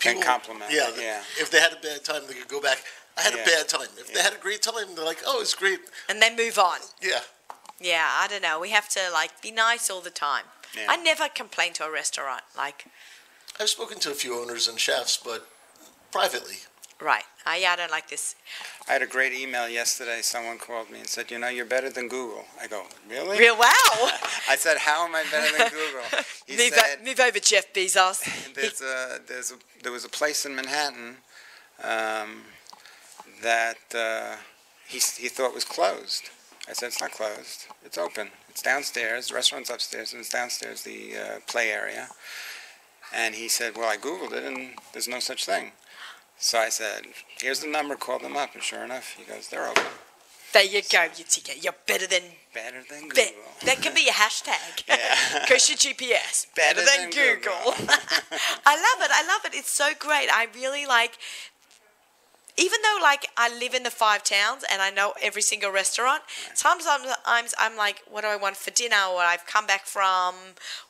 can people- compliment. Yeah, yeah. If they had a bad time, they could go back. I had Yeah. a bad time. If they had a great time, they're like, "Oh, it's great." And then move on. Yeah. Yeah, I don't know. We have to like be nice all the time. Yeah. I never complain to a restaurant. Like, I've spoken to a few owners and chefs, but privately. right. I, yeah, I don't like this. I had a great email yesterday. Someone called me and said, "You know, you're better than Google." I go, "Really?" Real wow. I said, "How am I better than Google?" He move, said, o- move over, Jeff Bezos. there's a, there's a, there was a place in Manhattan um, that uh, he, he thought was closed. I said, it's not closed. It's open. It's downstairs. The restaurant's upstairs, and it's downstairs, the uh, play area. And he said, well, I Googled it, and there's no such thing. So I said, here's the number. Call them up. And sure enough, he goes, they're open. there you go, you ticket. You're better than. Better than Be- Google. that can be a hashtag. Yeah. your GPS. Better, Better than, than Google. Google. I love it. I love it. It's so great. I really like. Even though, like, I live in the five towns and I know every single restaurant, sometimes I'm I'm like, what do I want for dinner? Or I've come back from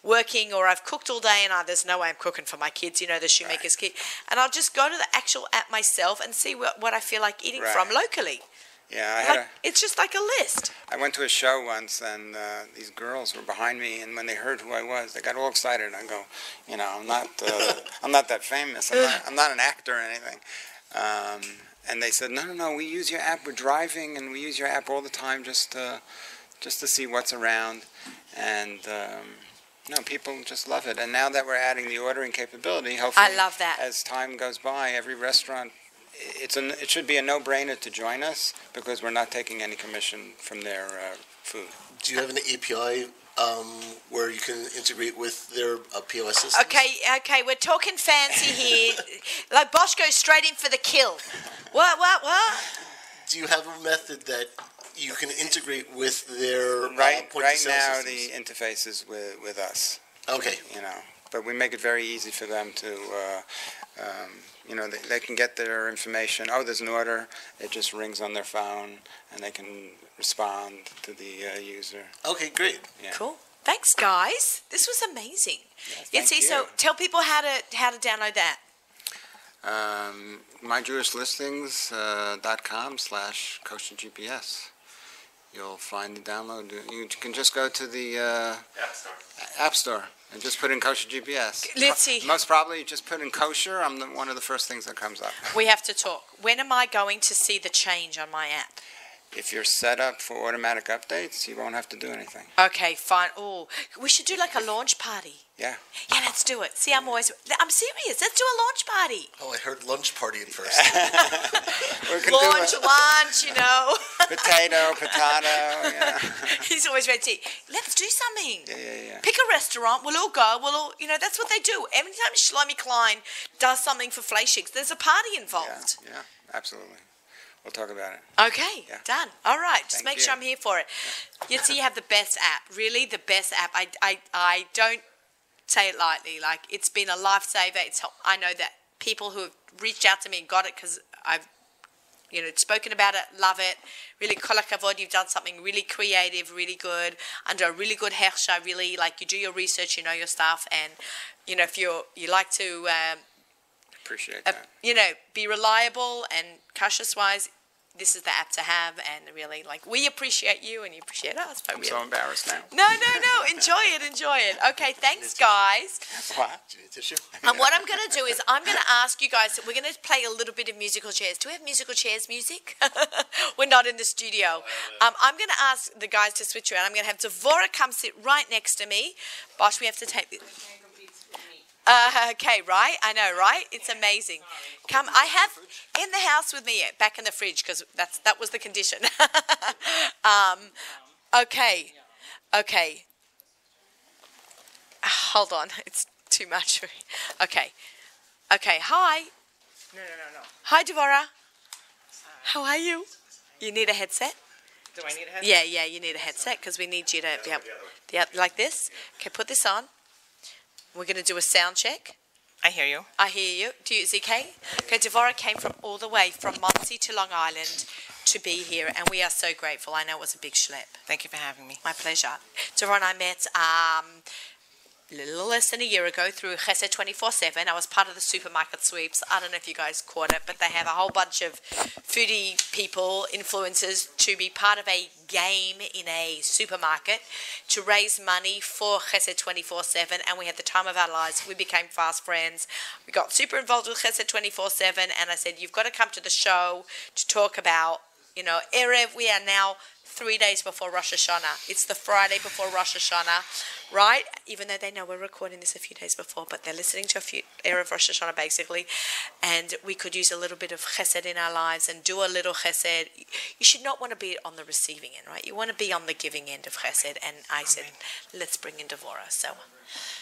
working or I've cooked all day and I, there's no way I'm cooking for my kids, you know, the shoemaker's kid. And I'll just go to the actual app myself and see what, what I feel like eating from locally. Yeah, Like, a, it's just like a list. I went to a show once, and uh, these girls were behind me, and when they heard who I was, they got all excited. I go, you know, I'm not, uh, I'm not that famous. I'm not, I'm not an actor or anything. Um, and they said, no, no, no, we use your app. We're driving, and we use your app all the time, just, to, just to see what's around. And um, no, people just love it. And now that we're adding the ordering capability, hopefully, I love that. As time goes by, every restaurant it's a, it should be a no-brainer to join us because we're not taking any commission from their uh, food. Do you have an API um, where you can integrate with their uh, POS system? Okay, okay, we're talking fancy here. like Bosch goes straight in for the kill. What, what, what? Do you have a method that you can integrate with their uh, Right, point right of sale now systems? the interface is with, with us, Okay. you know, but we make it very easy for them to, uh, um, you know, they, they can get their information. Oh, there's an order. It just rings on their phone, and they can respond to the uh, user. Okay, great. Yeah. Cool. Thanks, guys. This was amazing. Yeah, Yeah, thank see, so tell people how to how to download that. Um, myjewishlistings.com slash kosher GPS. You'll find the download. You can just go to the uh, App Store. App Store and just put in kosher GPS. Let's see. Most probably, just put in kosher. I'm the, one of the first things that comes up. We have to talk. When am I going to see the change on my app? If you're set up for automatic updates, you won't have to do anything. Okay, fine. Oh, we should do like a launch party. Yeah. Yeah, let's do it. See, I'm always. I'm serious. Let's do a launch party. Oh, I heard lunch party at first. We can Launch do lunch, you know. potato, potato. Yeah. He's always ready. Let's do something. Yeah, yeah, yeah. Pick a restaurant. We'll all go. We'll all, you know, that's what they do. Every Anytime Shlomi Klein does something for Fleishigs, there's a party involved. Yeah, involved. yeah, absolutely. We'll talk about it. Okay, Yeah. done. All right, just Thank make sure. I'm here for it. Yitzi, you have the best app. Really, the best app. I, I, I don't say it lightly. Like it's been a lifesaver. It's helped. I know that people who have reached out to me and got it because I've you know spoken about it, love it. Really, kol hakavod, you've done something really creative, really good under a really good hechsher. Really, like you do your research, you know your stuff, and you know if you're you like to. Um, Appreciate uh, that. you know, be reliable and cautious wise. This is the app to have, and really, like, we appreciate you and you appreciate us. But I'm really, so embarrassed now. no, no, no, enjoy it, enjoy it. Okay, thanks, guys. What? Do you need tissue? And what I'm going to do is I'm going to ask you guys. We're going to play a little bit of musical chairs. Do we have musical chairs music? we're not in the studio. Um, I'm going to ask the guys to switch around. I'm going to have Devora come sit right next to me. Bosch, we have to take. The, uh, okay, right? I know, right? It's amazing. Come, I have in the house with me, back in the fridge, because that's that was the condition. um, okay, okay. Hold on, it's too much for me. Okay, okay. Hi. No, no, no, no. Hi, Devora. How are you? You need a headset? Do I need a headset? Yeah, yeah, you need a headset because we need you to be able, the like this. Okay, put this on. We're going to do a sound check. I hear you. I hear you. Do you, ZK? Okay, Devora came from all the way from Monsey to Long Island to be here, and we are so grateful. I know it was a big schlep. Thank you for having me. My pleasure. Devora and I met um, a little less than a year ago through Chesed 24 7. I was part of the supermarket sweeps. I don't know if you guys caught it, but they have a whole bunch of foodie people, influencers, to be part of a game in a supermarket to raise money for Chesed 24 7. And we had the time of our lives. We became fast friends. We got super involved with Chesed 24 7. And I said, You've got to come to the show to talk about, you know, Erev. We are now three days before Rosh Hashanah. It's the Friday before Rosh Hashanah, right? Even though they know we're recording this a few days before, but they're listening to a few Erev Rosh Hashanah basically, and we could use a little bit of chesed in our lives and do a little chesed. You should not want to be on the receiving end, right? You want to be on the giving end of chesed. And I said, let's bring in Devora. So,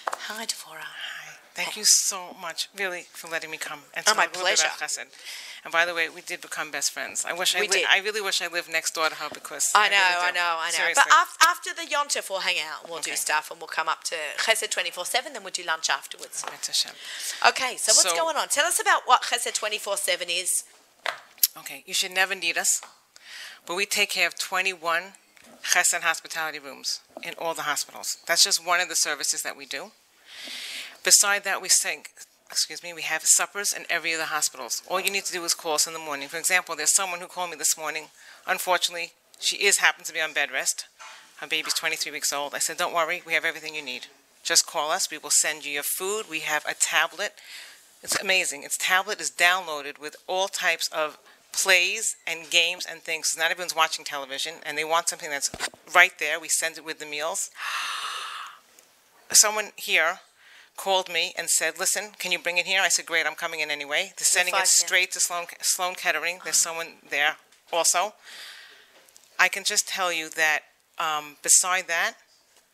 hi Devora. Hi. Thank you so much, really, for letting me come and Oh, talk my a little bit about pleasure. chesed. And by the way, we did become best friends. I wish I, We li- did. I really wish I lived next door to her because I know, really I know, I know. Seriously. But after, after the Yontif, we'll hang out and we'll do stuff and we'll come up to Chesed 24 7, then we'll do lunch afterwards. Okay, so what's So- going on? Tell us about what Chesed 24 7 is. Okay, you should never need us, but we take care of 21 chesed hospitality rooms in all the hospitals. That's just one of the services that we do. Beside that, we sing, excuse me, we have suppers in every of the hospitals. All you need to do is call us in the morning. For example, there's someone who called me this morning. Unfortunately, she is happens to be on bed rest. Her baby's 23 weeks old. I said, don't worry, we have everything you need. Just call us. We will send you your food. We have a tablet. It's amazing. Its tablet is downloaded with all types of plays and games and things. Not everyone's watching television, and they want something that's right there. We send it with the meals. Someone here called me and said, "Listen, can you bring it here?" I said, "Great, I'm coming in anyway." They're sending it straight to Sloan Sloan Kettering. There's someone there also. I can just tell you that um, beside that,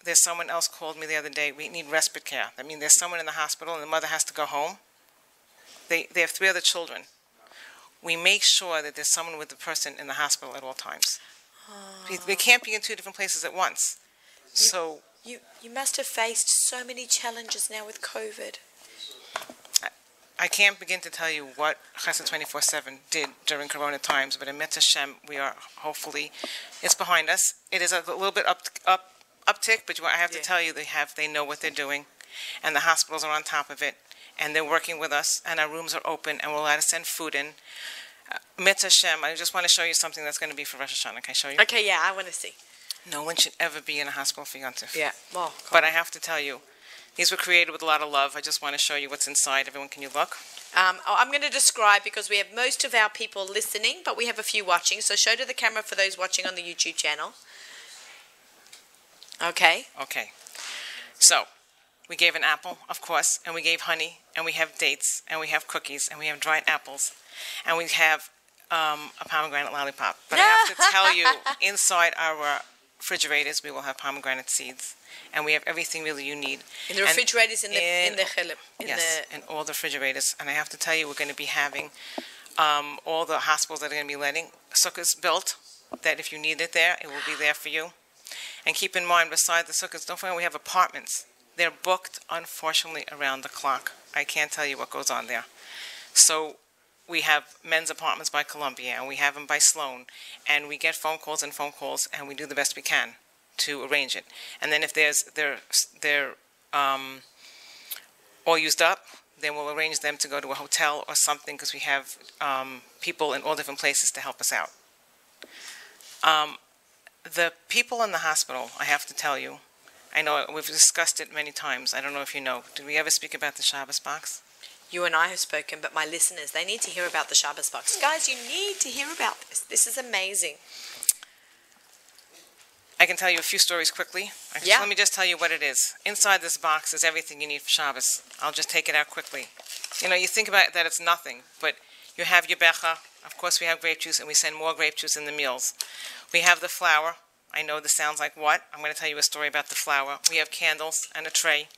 there's someone else called me the other day. We need respite care. I mean, there's someone in the hospital and the mother has to go home. They, they have three other children. We make sure that there's someone with the person in the hospital at all times. They- They can't be in two different places at once. So You, you must have faced so many challenges now with COVID. I can't begin to tell you what Chesed 24-7 did during Corona times, but in Mitzvah Shem, we are hopefully, it's behind us. It is a little bit up, up, uptick, but I have to Yeah. tell you, they have, they know what they're doing, and the hospitals are on top of it, and they're working with us, and our rooms are open, and we're allowed to send food in. Uh, Mitzvah Shem, I just want to show you something that's going to be for Rosh Hashanah. Can I show you? Okay, yeah, I want to see. No one should ever be in a hospital for Yontif. Yeah, well, But I have to tell you, these were created with a lot of love. I just want to show you what's inside. Everyone, can you look? um, oh, I'm going to describe because we have most of our people listening, but we have a few watching. So show to the camera for those watching on the YouTube channel. Okay. Okay. So, we gave an apple, of course, and we gave honey, and we have dates, and we have cookies, and we have dried apples, and we have um, a pomegranate lollipop. But I have to tell you, inside our refrigerators, we will have pomegranate seeds, and we have everything really you need. In the And refrigerators in the in, in- the in yes, the in all the refrigerators. And I have to tell you, we're going to be having um, all the hospitals that are going to be letting sukkahs built. That if you need it there, it will be there for you. And keep in mind, beside the sukkahs, don't forget we have apartments. They're booked, unfortunately, around the clock. I can't tell you what goes on there. So we have men's apartments by Columbia, and we have them by Sloan, and we get phone calls and phone calls, and we do the best we can to arrange it. And then if there's they're they're um, all used up, then we'll arrange them to go to a hotel or something because we have um, people in all different places to help us out. Um, the people in the hospital, I have to tell you, I know we've discussed it many times. I don't know if you know. Did we ever speak about the Shabbos box? You and I have spoken, but my listeners they need to hear about the Shabbos box, guys. You need to hear about this. This is amazing. I can tell you a few stories quickly. I- Yeah. Let me just tell you what it is. Inside this box is everything you need for Shabbos. I'll just take it out quickly. You know, you think about that it's nothing, but you have your becher. Of course, we have grape juice, and we send more grape juice in the meals. We have the flour. I know this sounds like what? I'm going to tell you a story about the flour. We have candles and a tray.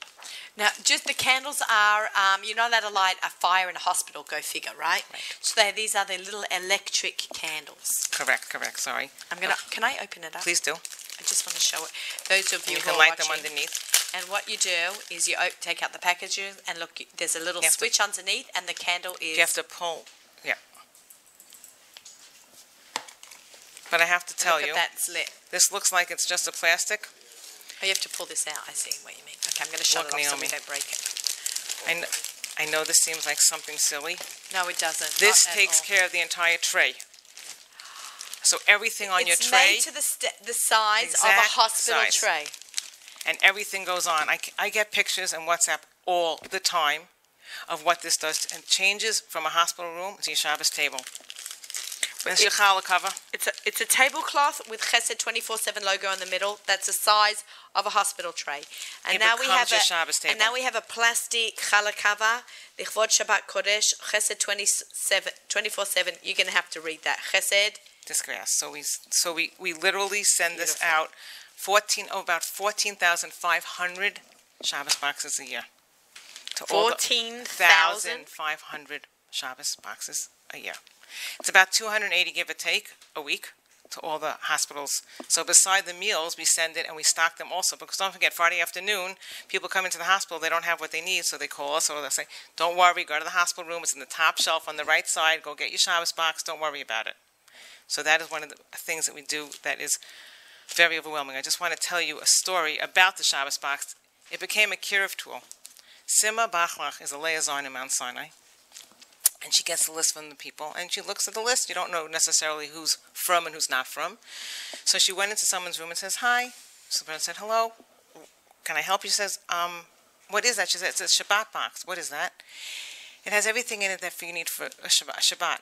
Now, just the candles are, um, you're not allowed to light a fire in a hospital, go figure, right? Right. So they, these are the little electric candles. Correct, correct, sorry. I'm gonna, can I open it up? Please do. I just want to show it. Those of you, You who can are light them watching. underneath. And what you do is you op- take out the packages and look, there's a little You have to- switch underneath and the candle is. You have to pull, yeah. But I have to tell look you, At that, lit. this looks like it's just a plastic. Oh, you have to pull this out. I see what you mean. Okay, I'm going to shut Look, it off so we don't break it. I, kn- I know this seems like something silly. No, it doesn't. This not at takes all. care of the entire tray. So everything on your it's tray made to the st- the size of a hospital size. tray. and everything goes on. I, c- I get pictures and WhatsApp all the time of what this does and changes from a hospital room to your Shabbos table. There's your challah cover. It's a it's a tablecloth with Chesed 24/7 logo in the middle. That's the size of a hospital tray. And It now we have a and now we have a plastic challah cover. Lichvod Shabbat Kodesh Chesed 27 24/7. You're going to have to read that. Chesed Disgrace. So we so we, we literally send this Beautiful. out, fourteen oh, about fourteen thousand five hundred Shabbos boxes a year. To all the 14,000 thousand five hundred Shabbos boxes a year. It's about two hundred and eighty give or take a week to all the hospitals. So beside the meals, we send it and we stock them also because don't forget Friday afternoon, people come into the hospital, they don't have what they need, so they call us or they'll say, "Don't worry, go to the hospital room. It's in the top shelf on the right side. Go get your Shabbos box. Don't worry about it." So that is one of the things that we do that is very overwhelming. I just want to tell you a story about the Shabbos box. It became a kiruv tool. Sima Bachlach is a liaison in Mount Sinai, and she gets the list from the people, and she looks at the list. You don't know necessarily who's from and who's not from. So she went into someone's room and says, "Hi." So the person said, "Hello, can I help you?" She says, "Um, what is that?" She says, "It's a Shabbat box. What is that?" It has everything in it that you need for a Shabbat. Shabbat.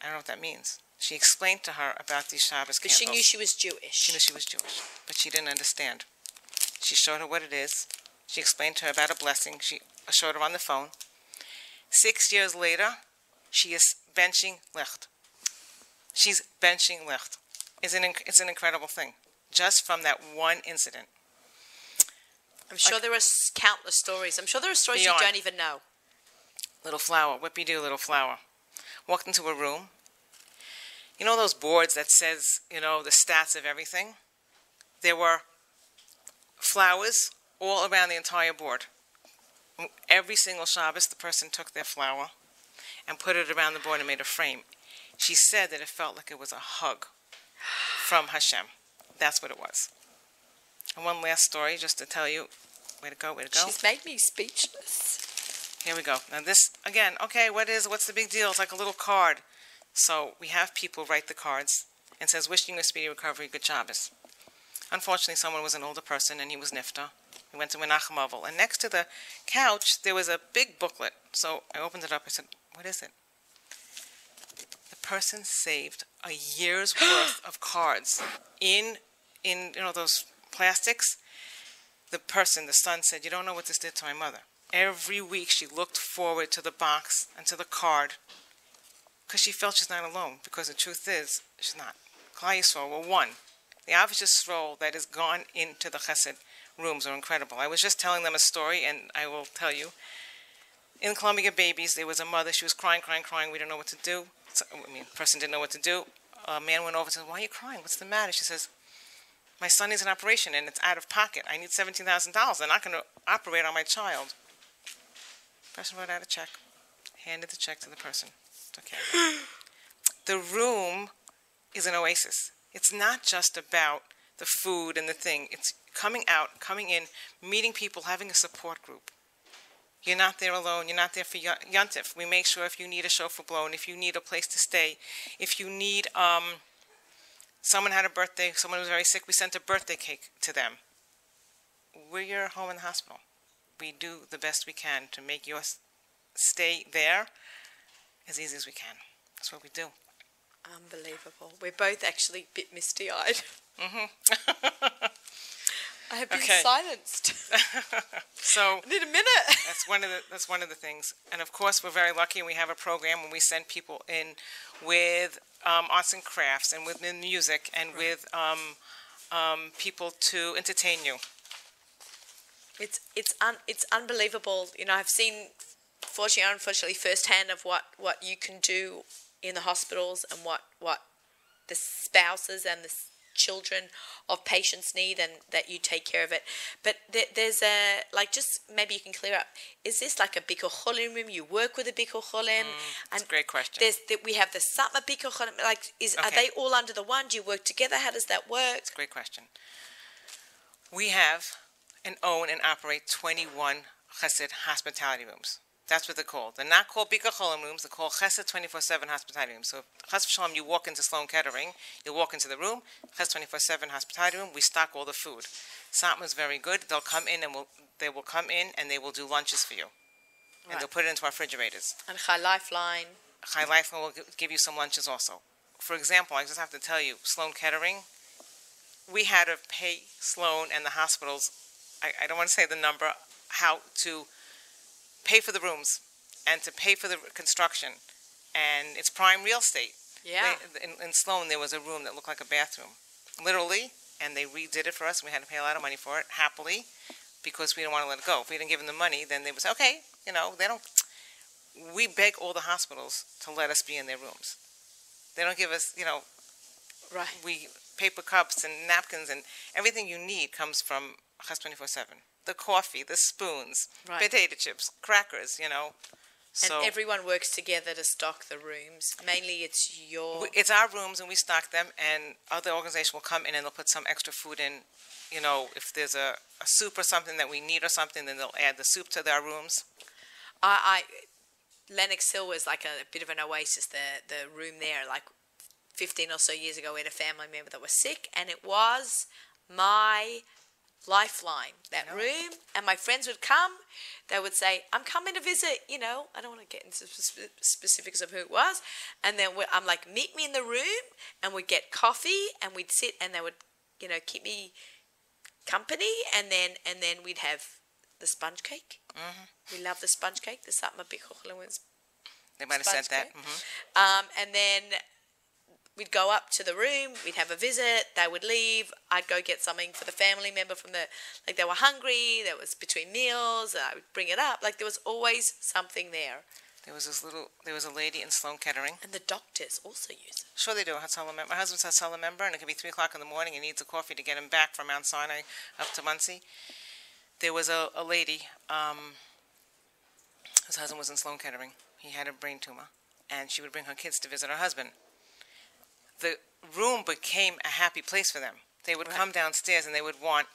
I don't know what that means. She explained to her about these Shabbos Because candles. she knew she was Jewish. She knew she was Jewish, but she didn't understand. She showed her what it is. She explained to her about a blessing. She showed her on the phone. Six years later, she is benching licht. She's benching licht. It's an, inc- it's an incredible thing, just from that one incident. I'm sure there are countless stories. I'm sure there are stories Beyond. you don't even know. Little flower, whippy do, little flower. Walked into a room. You know those boards that says, you know, the stats of everything? There were flowers all around the entire board. Every single Shabbos, the person took their flower and put it around the board and made a frame. She said that it felt like it was a hug from Hashem. That's what it was. And one last story, just to tell you, way to go, way to go. She's made me speechless. Here we go. Now this again. Okay, what is? What's the big deal? It's like a little card. So we have people write the cards and says, "Wishing you a speedy recovery. Good Shabbos." Unfortunately, someone was an older person and he was nifta. We went to Menachem Avel, and next to the couch there was a big booklet. So I opened it up. I said, "What is it?" The person saved a year's worth of cards in in you know those plastics. The person, the son, said, "You don't know what this did to my mother." Every week she looked forward to the box and to the card because she felt she's not alone. Because the truth is, she's not. Klal were one. The Ahavas Yisrael that has gone into the Chesed rooms are incredible. I was just telling them a story, and I will tell you. In Columbia Babies, there was a mother. She was crying, crying, crying. We don't know what to do. So, I mean, person didn't know what to do. A man went over and said, "Why are you crying? What's the matter?" She says, "My son needs an operation, and it's out of pocket. I need seventeen thousand dollars. They're not going to operate on my child." Person wrote out a check, handed the check to the person. Took. The room is an oasis. It's not just about the food and the thing. It's coming out, coming in, meeting people, having a support group. You're not there alone. You're not there for Yontif. We make sure if you need a shofar blown, if you need a place to stay, if you need, um, someone had a birthday, someone was very sick, we sent a birthday cake to them. We're your home in the hospital. We do the best we can to make your stay there as easy as we can. That's what we do. Unbelievable. We're both actually a bit misty eyed. I have been Okay. silenced. So I need a minute. that's one of the that's one of the things. And of course, we're very lucky, and we have a program when we send people in with um, arts and crafts, and with music, and with um, um, people to entertain you. It's it's un, it's unbelievable. You know, I've seen, fortunately, or unfortunately, firsthand of what what you can do in the hospitals and what what the spouses and the s- children of patients need, and that you take care of it. But there, there's a like just maybe you can clear up. Is this like a bikur cholim room? You work with a bikur cholim, mm, That's a great question. There's that we have the Satmar bikur cholim. Like, is are they all under the one? Do you work together? How does that work? Great question. We have and own and operate 21 Chesed hospitality rooms. That's what they're called. They're not called Bikur Cholim rooms. They're called Chesed 24/7 hospitality rooms. So, if Chas Shalom, you walk into Sloan Kettering, you'll walk into the room, Chesed 24/7 hospitality room. We stock all the food. Satmar's very good. They'll come in and will they will come in and they will do lunches for you, and they'll put it into our refrigerators. And Chai Lifeline. High Life will give you some lunches also. For example, I just have to tell you, Sloan Kettering, we had to pay Sloan and the hospitals, I, I don't want to say the number, how to pay for the rooms and to pay for the construction. And it's prime real estate. Yeah. They, in, in Sloan, there was a room that looked like a bathroom, literally, and they redid it for us. We had to pay a lot of money for it, happily, because we didn't want to let it go. If we didn't give them the money, then they would say, okay, you know, they don't. We beg all the hospitals to let us be in their rooms. They don't give us, you know, Right. we paper cups and napkins and everything you need comes from Chas 24/7. The coffee, the spoons, Right. potato chips, crackers, you know. So and everyone works together to stock the rooms. Mainly, it's your. It's our rooms and we stock them and other organizations will come in and they'll put some extra food in you know if there's a, a soup or something that we need or something then they'll add the soup to their rooms I, I, Lenox Hill was like a, bit of an oasis. The the room there, like fifteen or so years ago, we had a family member that was sick, and it was my lifeline. That room, and my friends would come. They would say, "I'm coming to visit." You know, I don't want to get into spe- specifics of who it was, and then I'm like, "Meet me in the room," and we'd get coffee, and we'd sit, and they would, you know, keep me company, and then and then we'd have the sponge cake. We love the sponge cake. The Satmar they might have said that cake? hmm um, and then we'd go up to the room. We'd have a visit. They would leave. I'd go get something for the family member from the like they were hungry. There was between meals. I would bring it up. Like there was always something there. there was this little there was a lady in sloan kettering And the doctors also use it. Sure, they do. A Hatzalah member. My husband's a Hatzalah member, and it could be 3 o'clock in the morning. He needs a coffee to get him back from Mount Sinai up to Monsey. There was a, a lady, um, his husband was in Sloan Kettering. He had a brain tumor, and she would bring her kids to visit her husband. The room became a happy place for them. They would come downstairs and they would want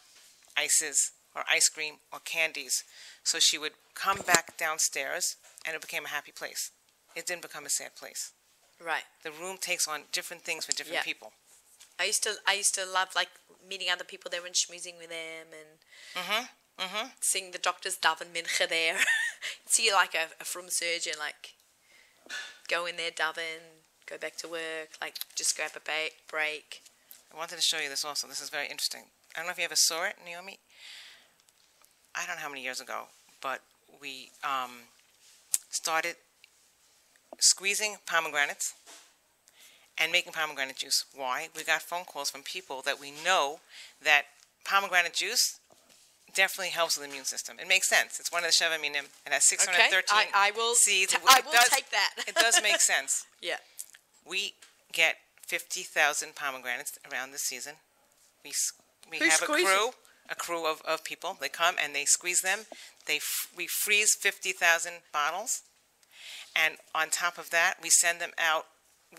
ices or ice cream or candies. So she would come back downstairs, and it became a happy place. It didn't become a sad place Right. the room takes on different things for different Yeah. people. I used to I used to love like meeting other people there and schmoozing with them and Mhm. Mhm. seeing the doctors daven mincha there. See like a, a from surgeon like go in there daven, go back to work, like just grab a ba- break. I wanted to show you this also. This is very interesting. I don't know if you ever saw it, Naomi. I don't know how many years ago, but we um, started squeezing pomegranates and making pomegranate juice. Why? We got phone calls from people that we know that pomegranate juice definitely helps with the immune system. It makes sense. It's one of the Sheva Minim. It has 613 I, I will seeds. It I will does- take that. it does make sense. Yeah. We get 50,000 pomegranates around the season. We, s- we have a crew, a crew of, of people. They come and they squeeze them. They f- we freeze 50,000 bottles. And on top of that, we send them out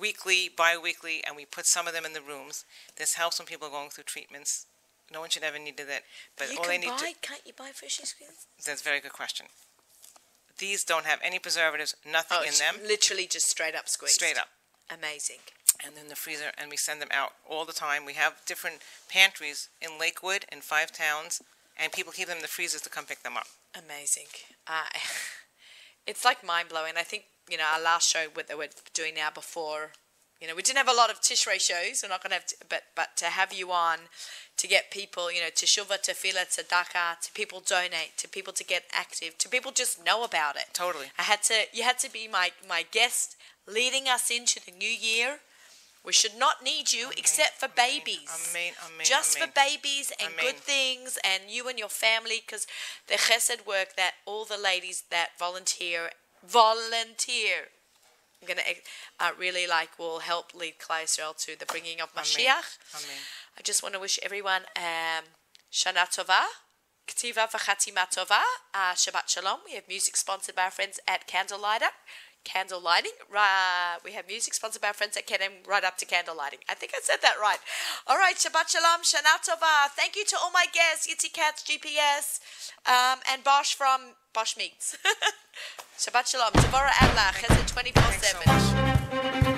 weekly, bi-weekly, and we put some of them in the rooms. This helps when people are going through treatments. No one should ever need to that. But you all can they need buy, to can't you buy freshly squeezed? that's a very good question. These don't have any preservatives, nothing Oh, in them. literally just straight up squeezed. Straight up. Amazing. and then the freezer, and we send them out all the time. We have different pantries in Lakewood in five towns, and people keep them in the freezers to come pick them up. Amazing. Uh, it's like mind blowing. I think, you know, our last show what that we're doing now before, you know, we didn't have a lot of Tishrei shows. We're not going to have, to, but but to have you on, to get people, you know, to teshuva, tefillah, tzedakah, to Dakar, to people donate, to people to get active, to people just know about it. Totally. I had to, you had to be my my guest leading us into the new year We should not need you except for babies. Amen, amen, Just amen. for babies and Amen. good things and you and your family because the chesed work that all the ladies that volunteer volunteer I'm going to uh, really like will help lead Klal Israel to the bringing of Mashiach. Amen. I just want to wish everyone um, Shana Tova, Ktiva v'Chatima Tova, uh, Shabbat Shalom. We have music sponsored by our friends at Candlelighter. Candle lighting. Right, we have music sponsored by our friends at Kenem right up to candle lighting. I think I said that right. All right, Shabbat Shalom, Shana Tova. Thank you to all my guests, Yitzi Katz, GPS, um, and Bosch from Bosch Meats. Shabbat Shalom. Devorah Adler, Chesed 24 Thanks so 7. much.